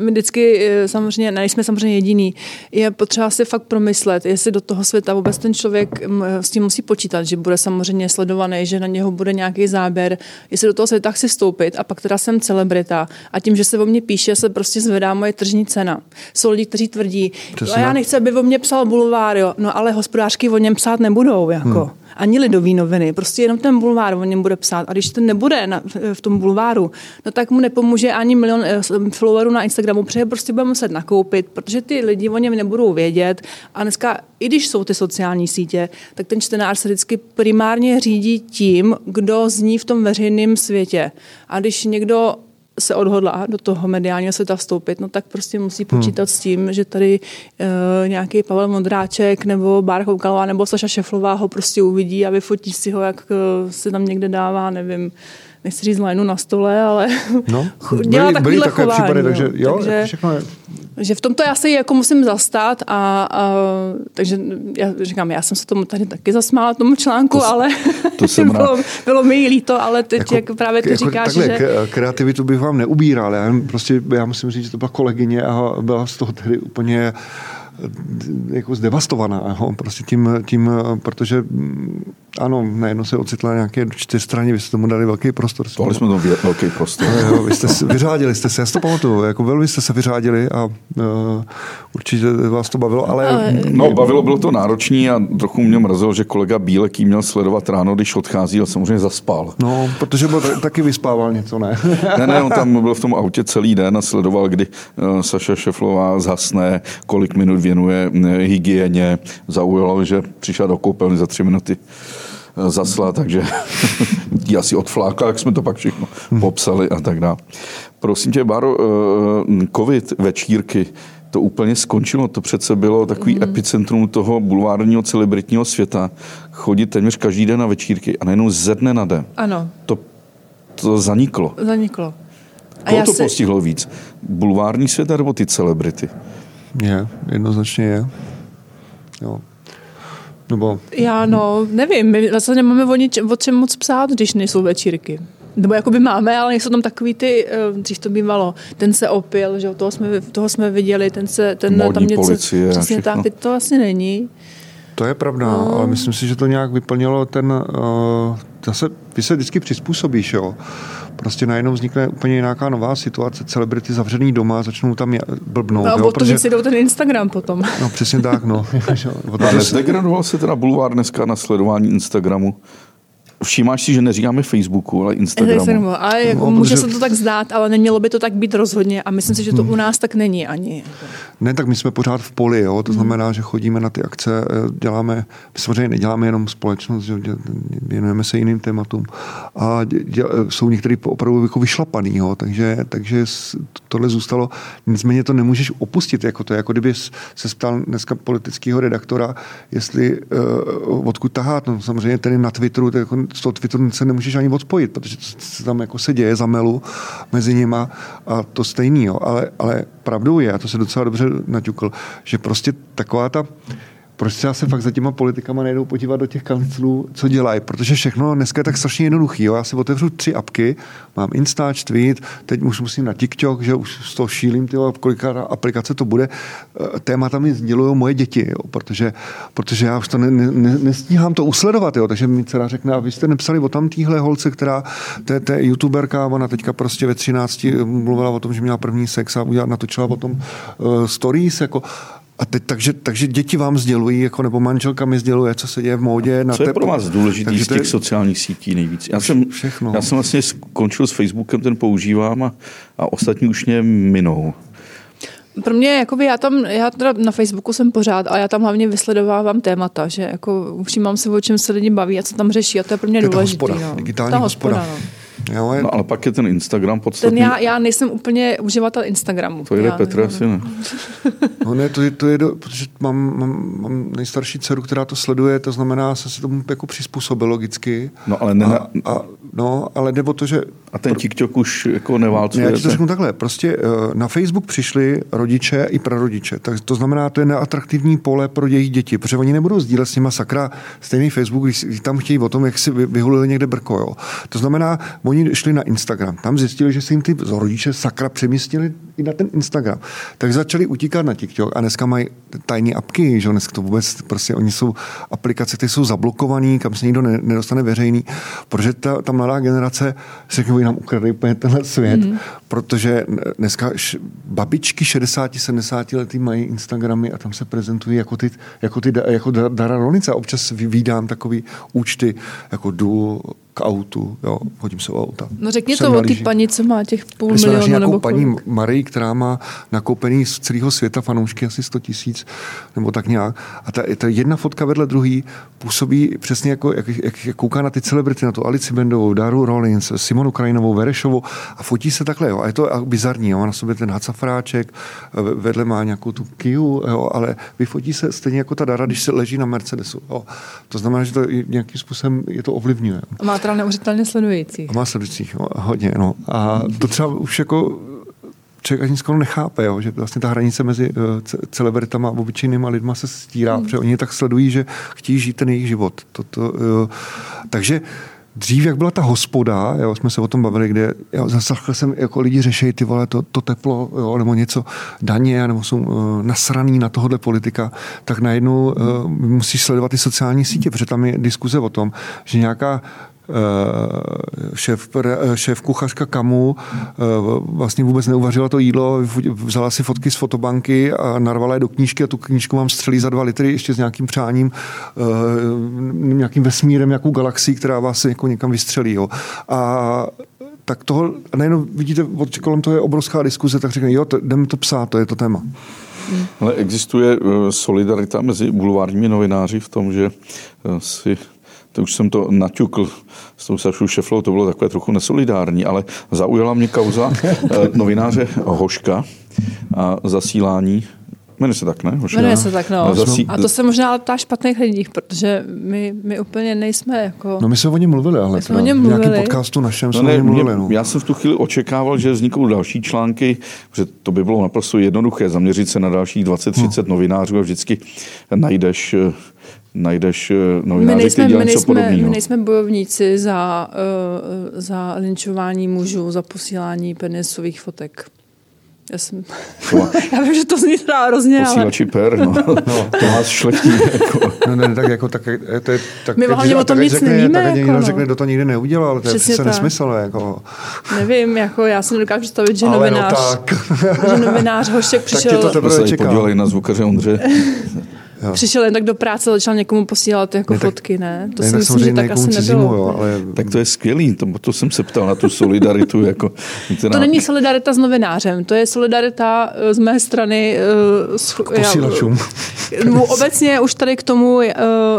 my vždycky samozřejmě, nejsme samozřejmě jediný, je potřeba si fakt promyslet, jestli do toho světa vůbec ten člověk mm, s tím musí počítat, že bude samozřejmě sledovaný, že na něho bude nějaký záběr, jestli do toho světa chci stoupit a pak teda jsem celebrita a tím, že se o mě píše, se prostě zvedá moje tržní cena. Jsou lidi, kteří tvrdí, a já nechci, aby o mě psal bulvár, jo. no ale hospodářky o něm psát nebudou. Jako. Hmm ani lidový noviny, prostě jenom ten bulvár o něm bude psát. A když to nebude na, v tom bulváru, no tak mu nepomůže ani milion eh, followerů na Instagramu, protože prostě bude muset nakoupit, protože ty lidi o něm nebudou vědět. A dneska, i když jsou ty sociální sítě, tak ten čtenář se vždycky primárně řídí tím, kdo zní v tom veřejném světě. A když někdo se odhodlá do toho mediálního světa vstoupit, no tak prostě musí počítat hmm. s tím, že tady uh, nějaký Pavel Modráček nebo Bár Koukalová nebo Saša Šeflová ho prostě uvidí a vyfotí si ho, jak uh, se tam někde dává, nevím, nechci říct lajnu na stole, ale [LAUGHS] no, [LAUGHS] dělá byly, byly takové chování, případy, takže, jo, takže všechno je. že v tomto já se jako musím zastát a, a takže já říkám, já jsem se tomu tady taky zasmála, tomu článku, to, ale to [LAUGHS] jsem bylo, bylo mi líto, ale teď jako, jak právě ty jako říkáš, takhle, že... kreativitu bych vám neubíral, já, prostě, já musím říct, že to byla kolegyně a byla z toho tedy úplně jako zdevastovaná, jo, prostě tím, tím, protože mm, ano, najednou se ocitla nějaké čtyřstraně, vy jste tomu dali velký prostor. Dali jsme tomu velký prostor. [LAUGHS] Jo, vy jste se, vyřádili jste se, já si to pamatuju, jako velmi jste se vyřádili a uh, určitě vás to bavilo, ale... No, bavilo, bylo to náročný a trochu mě mrzelo, že kolega Bílek jí měl sledovat ráno, když odchází, ale samozřejmě zaspal. No, protože byl taky vyspával něco, ne? [LAUGHS] ne, ne, on tam byl v tom autě celý den a sledoval, kdy uh, Saša Šeflová zhasne, kolik minut věnuje hygieně. Zaujalo, že přišel do koupelny za tři minuty eh, zasla, takže [LAUGHS] ji asi odflákla, jak jsme to pak všechno popsali a tak dále. Prosím tě, Báro, eh, covid večírky, to úplně skončilo. To přece bylo takový mm. epicentrum toho bulvárního celebritního světa. Chodit téměř každý den na večírky a najednou ze dne na den. Ano. To, to zaniklo. Zaniklo. A Koho to si... postihlo víc? Bulvární svět nebo ty celebrity? Je, jednoznačně je. Jo. Nebo... Já no, nevím, my vlastně nemáme o, nič, o čem moc psát, když nejsou večírky. Nebo jako by máme, ale jsou tam takový ty, eh, dřív to bývalo, ten se opil, že toho jsme, toho jsme viděli, ten se, ten Modní tam něco, policie přesně tak, teď to asi není. To je pravda, no. ale myslím si, že to nějak vyplnilo ten, uh, zase, ty se vždycky přizpůsobíš, jo prostě najednou vznikne úplně nějaká nová situace, celebrity zavřený doma, začnou tam blbnout. No, jo, protože si jdou ten Instagram potom. [LAUGHS] No přesně tak, no. [LAUGHS] [LAUGHS] Ale zdegradoval se teda bulvár dneska na sledování Instagramu? Všímáš si, že neříkáme Facebooku, ale Instagramu. Instagramu. Ale jako no, může protože... se to tak zdát, ale nemělo by to tak být rozhodně a myslím si, že to hmm. u nás tak není ani. Ne, tak my jsme pořád v poli, jo? to hmm. znamená, že chodíme na ty akce, eh, děláme, my samozřejmě neděláme jenom společnost, že věnujeme se jiným tématům a děl, jsou některý opravdu jako vyšlapaný, jo? Takže, takže tohle zůstalo, nicméně to nemůžeš opustit, jako to, jako kdyby se ptal dneska politického redaktora, jestli uh, odkud tahát, no samozřejmě tedy na Twitteru, to jako z toho Twitteru se nemůžeš ani odpojit, protože se tam jako se děje za melu mezi nima a to stejný, jo. Ale, ale pravdou je, a to se docela dobře naťukl, že prostě taková ta proč se se fakt za těma politikama nejdou podívat do těch kanclů, co dělají, protože všechno dneska je tak strašně jednoduchý. Já si otevřu tři apky, mám Instač, Tweet, teď už musím na TikTok, že už z toho šílím, tyjo, kolika aplikace to bude. Eh, témata mi sdělují moje děti, jo? Protože, protože já už to ne, ne, nestíhám to usledovat, jo? takže mi dcera řekne, a vy jste nepsali o tam týhle holce, která, to je youtuberka, ona teďka prostě ve 13 mluvila o tom, že měla první sex a udělala, natočila o tom uh, stories, jako a teď, takže, takže děti vám sdělují, jako, nebo manželka mi sděluje, co se děje v módě. Na co je pro vás důležitý z těch je... sociálních sítí nejvíc? Já jsem, všechno. já jsem vlastně skončil s Facebookem, ten používám a, a ostatní už mě minou. Pro mě, jakoby já tam, já teda na Facebooku jsem pořád, ale já tam hlavně vysledovávám témata, že jako všímám se, o čem se lidi baví a co tam řeší a to je pro mě důležité. No. Digitální ta hospoda. hospoda no. Jo, je... No ale pak je ten Instagram podstatný. Ten já, já nejsem úplně uživatel Instagramu. To jde Petra asi ne. No ne, to je, to je do, protože mám, mám, mám, nejstarší dceru, která to sleduje, to znamená, se se tomu jako přizpůsobil logicky. No ale ne, a, a, no, ale jde o to, že... A ten TikTok už jako neválcuje. Ne, já ti to řeknu takhle. Prostě uh, na Facebook přišli rodiče i prarodiče. Tak to znamená, to je neatraktivní pole pro jejich děti, protože oni nebudou sdílet s nimi sakra stejný Facebook, když tam chtějí o tom, jak si vyhulili někde brko. Jo. To znamená, oni šli na Instagram. Tam zjistili, že se jim ty rodiče sakra přemístili i na ten Instagram. Tak začali utíkat na TikTok a dneska mají tajné apky, že dneska to vůbec, prostě oni jsou aplikace, které jsou zablokované, kam se nikdo nedostane veřejný, protože ta, ta mladá generace se nám ukradli úplně tenhle svět, mm. protože dneska š, babičky 60, 70 letý mají Instagramy a tam se prezentují jako ty, jako ty jako Dara Ronice. Občas vydám takový účty, jako jdu k autu, jo, hodím se o auta. No řekni to o ty paní, co má těch půl My milionu nebo paní Která má nakoupený z celého světa fanoušky asi 100 tisíc, nebo tak nějak. A ta, ta jedna fotka vedle druhý působí přesně jako, jak, jak, jak kouká na ty celebrity, na tu Alici Bendovou, Daru Rollins, Simonu Krajinovou, Verešovou a fotí se takhle, jo. A je to bizarní, jo. Má na sobě ten hacafráček, vedle má nějakou tu kiu, jo, ale vyfotí se stejně jako ta Dara, když se leží na Mercedesu. Jo. To znamená, že to nějakým způsobem je to ovlivňuje. Má teda neuvěřitelně sledujících. A má sledujících, no, hodně, no. A to třeba už jako člověk ani skoro nechápe, jo, že vlastně ta hranice mezi uh, celebritama a obyčejnýma lidma se stírá, hmm. protože oni tak sledují, že chtějí žít ten jejich život. Toto, uh, takže Dřív, jak byla ta hospoda, jo, jsme se o tom bavili, kde jo, zaslechl jsem, jako lidi řeší ty vole, to, to teplo, jo, nebo něco, daně, nebo jsou uh, nasraný na tohohle politika, tak najednou uh, musíš sledovat ty sociální sítě, protože tam je diskuze o tom, že nějaká Eh, šéf, šéf kuchařka Kamu eh, vlastně vůbec neuvařila to jídlo, vzala si fotky z fotobanky a narvala je do knížky a tu knížku mám střelí za dva litry ještě s nějakým přáním, eh, nějakým vesmírem, nějakou galaxii, která vás jako někam vystřelí. Jo. A tak toho, nejenom vidíte, kolem toho je obrovská diskuze, tak řekne, jo, to, jdeme to psát, to je to téma. Ale existuje solidarita mezi bulvárními novináři v tom, že si to už jsem to naťukl s tou Sašou Šeflou, to bylo takové trochu nesolidární, ale zaujala mě kauza [LAUGHS] eh, novináře Hoška a zasílání Jmenuje se tak, ne? Hoška, Jmenuje se tak, no. Zasí... A to se možná ptá špatných lidí, protože my, my úplně nejsme jako... No my jsme o něm mluvili, ale my jsme o něm mluvili. nějakým podcastu našem no jsme ne, o něm mluvili. No. Já jsem v tu chvíli očekával, že vzniknou další články, že to by bylo naprosto jednoduché, zaměřit se na dalších 20-30 no. novinářů a vždycky najdeš eh, najdeš eh, novináře, my nejsme, my nejsme, my nejsme bojovníci za, uh, za linčování mužů, za posílání penisových fotek. Já, jsem... [LAUGHS] já vím, že to zní třeba hrozně, Posílači ale... per, no. [LAUGHS] no. to vás šlechtí. Jako. No, ne, tak jako, tak, to je, tak, My hlavně o tom nic řekne, nevíme. Tak jako, někdo no. řekne, kdo to nikdy neudělal, to je přece nesmysl. Jako. Nevím, jako já si nedokážu představit, že ale novinář, no tak. že novinář Hošek přišel... Tak tě to teprve čeká. podívali na zvukaře Ondře. [LAUGHS] Jo. Přišel jen tak do práce, začal někomu posílat jako ne, tak, fotky, ne? To ne, si myslím, že tak asi cizímu, nebylo. Jo, ale... Tak to je skvělý, to, to jsem se ptal na tu solidaritu. [LAUGHS] Jako, to není solidarita s novinářem, to je solidarita z mé strany s, k posílačům. Já, [LAUGHS] obecně už tady k tomu,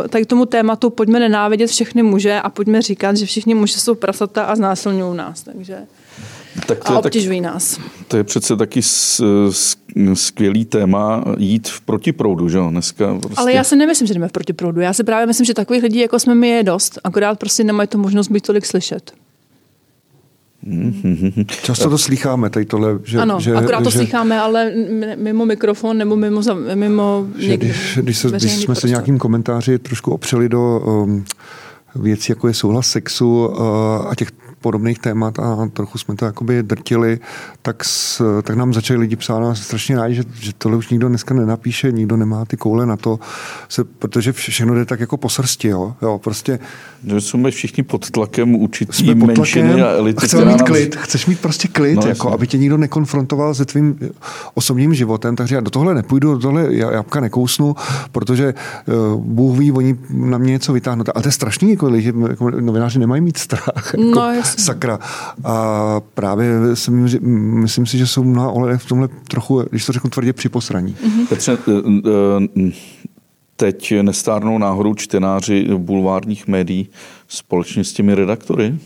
tady k tomu tématu pojďme nenávidět všechny muže a pojďme říkat, že všichni muži jsou prasata a znásilňují nás. Takže... Tak to a obtěžují tak, nás. To je přece taky s, s, skvělý téma jít v protiproudu, že jo? Dneska prostě... Ale já si nemyslím, že jdeme v protiproudu. Já si právě myslím, že takových lidí, jako jsme my, je dost. Akorát prostě nemají tu možnost být tolik slyšet. Často to slycháme, tady tohle. Že, ano, že, akorát to že, slycháme, ale mimo mikrofon nebo mimo, mimo že když, když, se, když jsme se nějakým komentáři trošku opřeli do um, věcí, jako je souhlas sexu uh, a těch podobných témat a trochu jsme to jakoby drtili, tak, s, tak nám začali lidi psát a strašně rádi, že, že tohle už nikdo dneska nenapíše, nikdo nemá ty koule na to, se, protože všechno jde tak jako po srsti, jo, jo prostě. Že jsme všichni pod tlakem určitý pod menšiny tlakem, a elity. Chceme mít klid, chceš mít prostě klid, no, jako, aby tě nikdo nekonfrontoval se tvým osobním životem, takže já do tohle nepůjdu, do tohle jabka nekousnu, protože uh, Bůh ví, oni na mě něco vytáhnou. Ale to je strašný, jako, že jako, novináři nemají mít strach. Jako, no, sakra. A právě si, myslím si, že jsou mnoha ohledech v tomhle trochu, když to řeknu tvrdě, při posraní. Mm-hmm. Petře, teď nestárnou náhodou čtenáři bulvárních médií společně s těmi redaktory?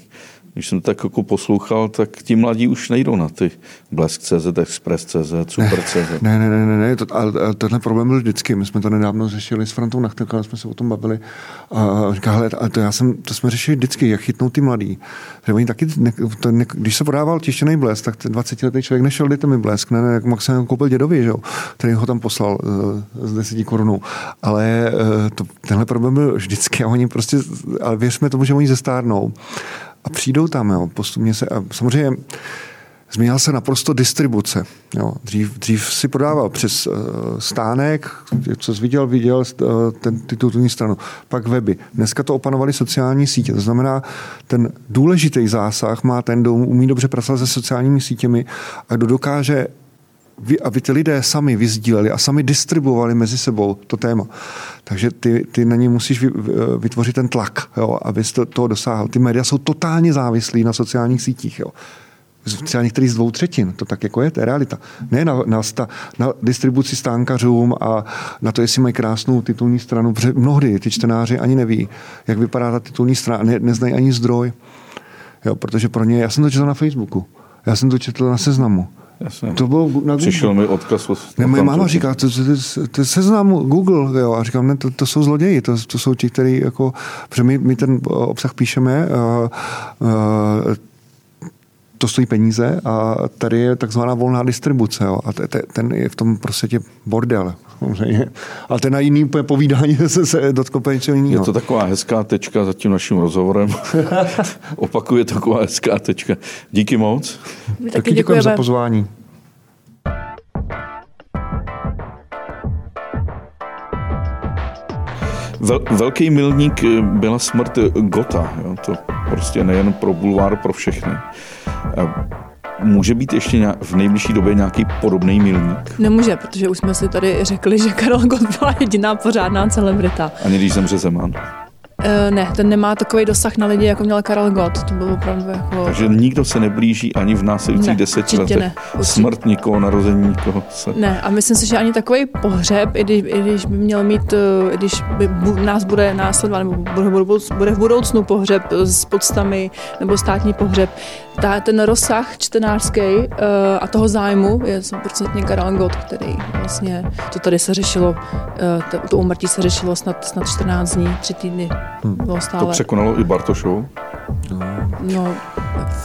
Když jsem tak jako poslouchal, tak ti mladí už nejdou na ty Blesk.cz, Express.cz, Super.cz. Ne, ne, ne, ne, ne to, ale, tenhle problém byl vždycky. My jsme to nedávno řešili s Frantou Nachtelkou, jsme se o tom bavili. A říká, hele, ale to, já jsem, to jsme řešili vždycky, jak chytnout ty mladí. Že oni taky, ne, to, ne, když se podával tištěný blesk, tak ten 20-letý člověk nešel, dejte mi blesk, ne, ne, jak maximálně koupil dědovi, že jo, který ho tam poslal uh, z 10 korunů. Ale uh, to, tenhle problém byl vždycky a oni prostě, ale věřme tomu, že oni zestárnou a přijdou tam, jo, postupně se, a samozřejmě změnila se naprosto distribuce. Jo. Dřív, dřív si prodával přes uh, stánek, co jsi viděl, viděl uh, ten titulní stranu, pak weby. Dneska to opanovaly sociální sítě, to znamená, ten důležitý zásah má ten, kdo umí dobře pracovat se sociálními sítěmi a kdo dokáže aby ty lidé sami vyzdíleli a sami distribuovali mezi sebou to téma. Takže ty, ty na ně musíš vytvořit ten tlak, jo, abys to, toho dosáhl. Ty média jsou totálně závislí na sociálních sítích. Jo. Třeba některý z dvou třetin, to tak jako je, to je realita. Ne na, na, sta, na distribuci stánkařům a na to, jestli mají krásnou titulní stranu, protože mnohdy ty čtenáři ani neví, jak vypadá ta titulní strana, ne, neznají ani zdroj. Jo, protože pro ně, já jsem to četl na Facebooku, já jsem to četl na seznamu. Jasně. To bylo na Google. Přišel mi odkaz. Od, ne, moje máma říká, to, to, to, to seznam Google, jo, a říkám, ne, to, to jsou zloději, to, to jsou ti, kteří jako, protože my, my ten obsah píšeme, uh, uh, to stojí peníze a tady je takzvaná volná distribuce. Jo. A te, ten je v tom prostě bordel. Samozřejmě. A ten na jiný povídání [LAUGHS] se, se dotkl něčeho jiného. Je to taková hezká tečka za tím naším rozhovorem. [LAUGHS] Opakuje taková hezká tečka. Díky moc. My taky děkujeme za pozvání. Vel, velký milník byla smrt Gota. Jo. To prostě nejen pro bulvár, pro všechny. Může být ještě v nejbližší době nějaký podobný milník? Nemůže, protože už jsme si tady řekli, že Karel Gott byla jediná pořádná celebrita. Ani když zemře Zeman? Uh, ne, ten nemá takový dosah na lidi, jako měl Karel Gott. To bylo opravdu jako... Takže nikdo se neblíží ani v následujících deseti letech. Ne, Smrt nikoho, narození nikoho. Se... Ne, a myslím si, že ani takový pohřeb, i když, i když by měl mít, i když by nás bude následovat, nebo bude, bude v budoucnu pohřeb s podstami, nebo státní pohřeb, ta, ten rozsah čtenářský uh, a toho zájmu je 100% Karel Gott, který vlastně, to tady se řešilo, uh, to, to umrtí se řešilo snad, snad 14 dní, 3 týdny. Hmm. Bylo stále. To překonalo i Bartošovu? No. no,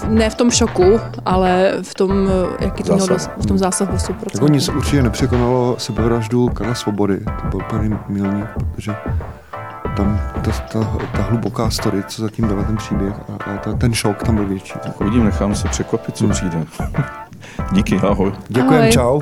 ne v tom šoku, ale v tom, jaký to mělo v tom zásahu 100%. Jako nic určitě nepřekonalo sebevraždu Karla Svobody. To byl plný milník, protože tam ta, ta, ta hluboká story, co zatím byla ten příběh a, a ta, ten šok tam byl větší. Tak uvidím, nechám se překvapit, co hmm. přijde. [LAUGHS] Díky, ahoj. Děkujem, čau.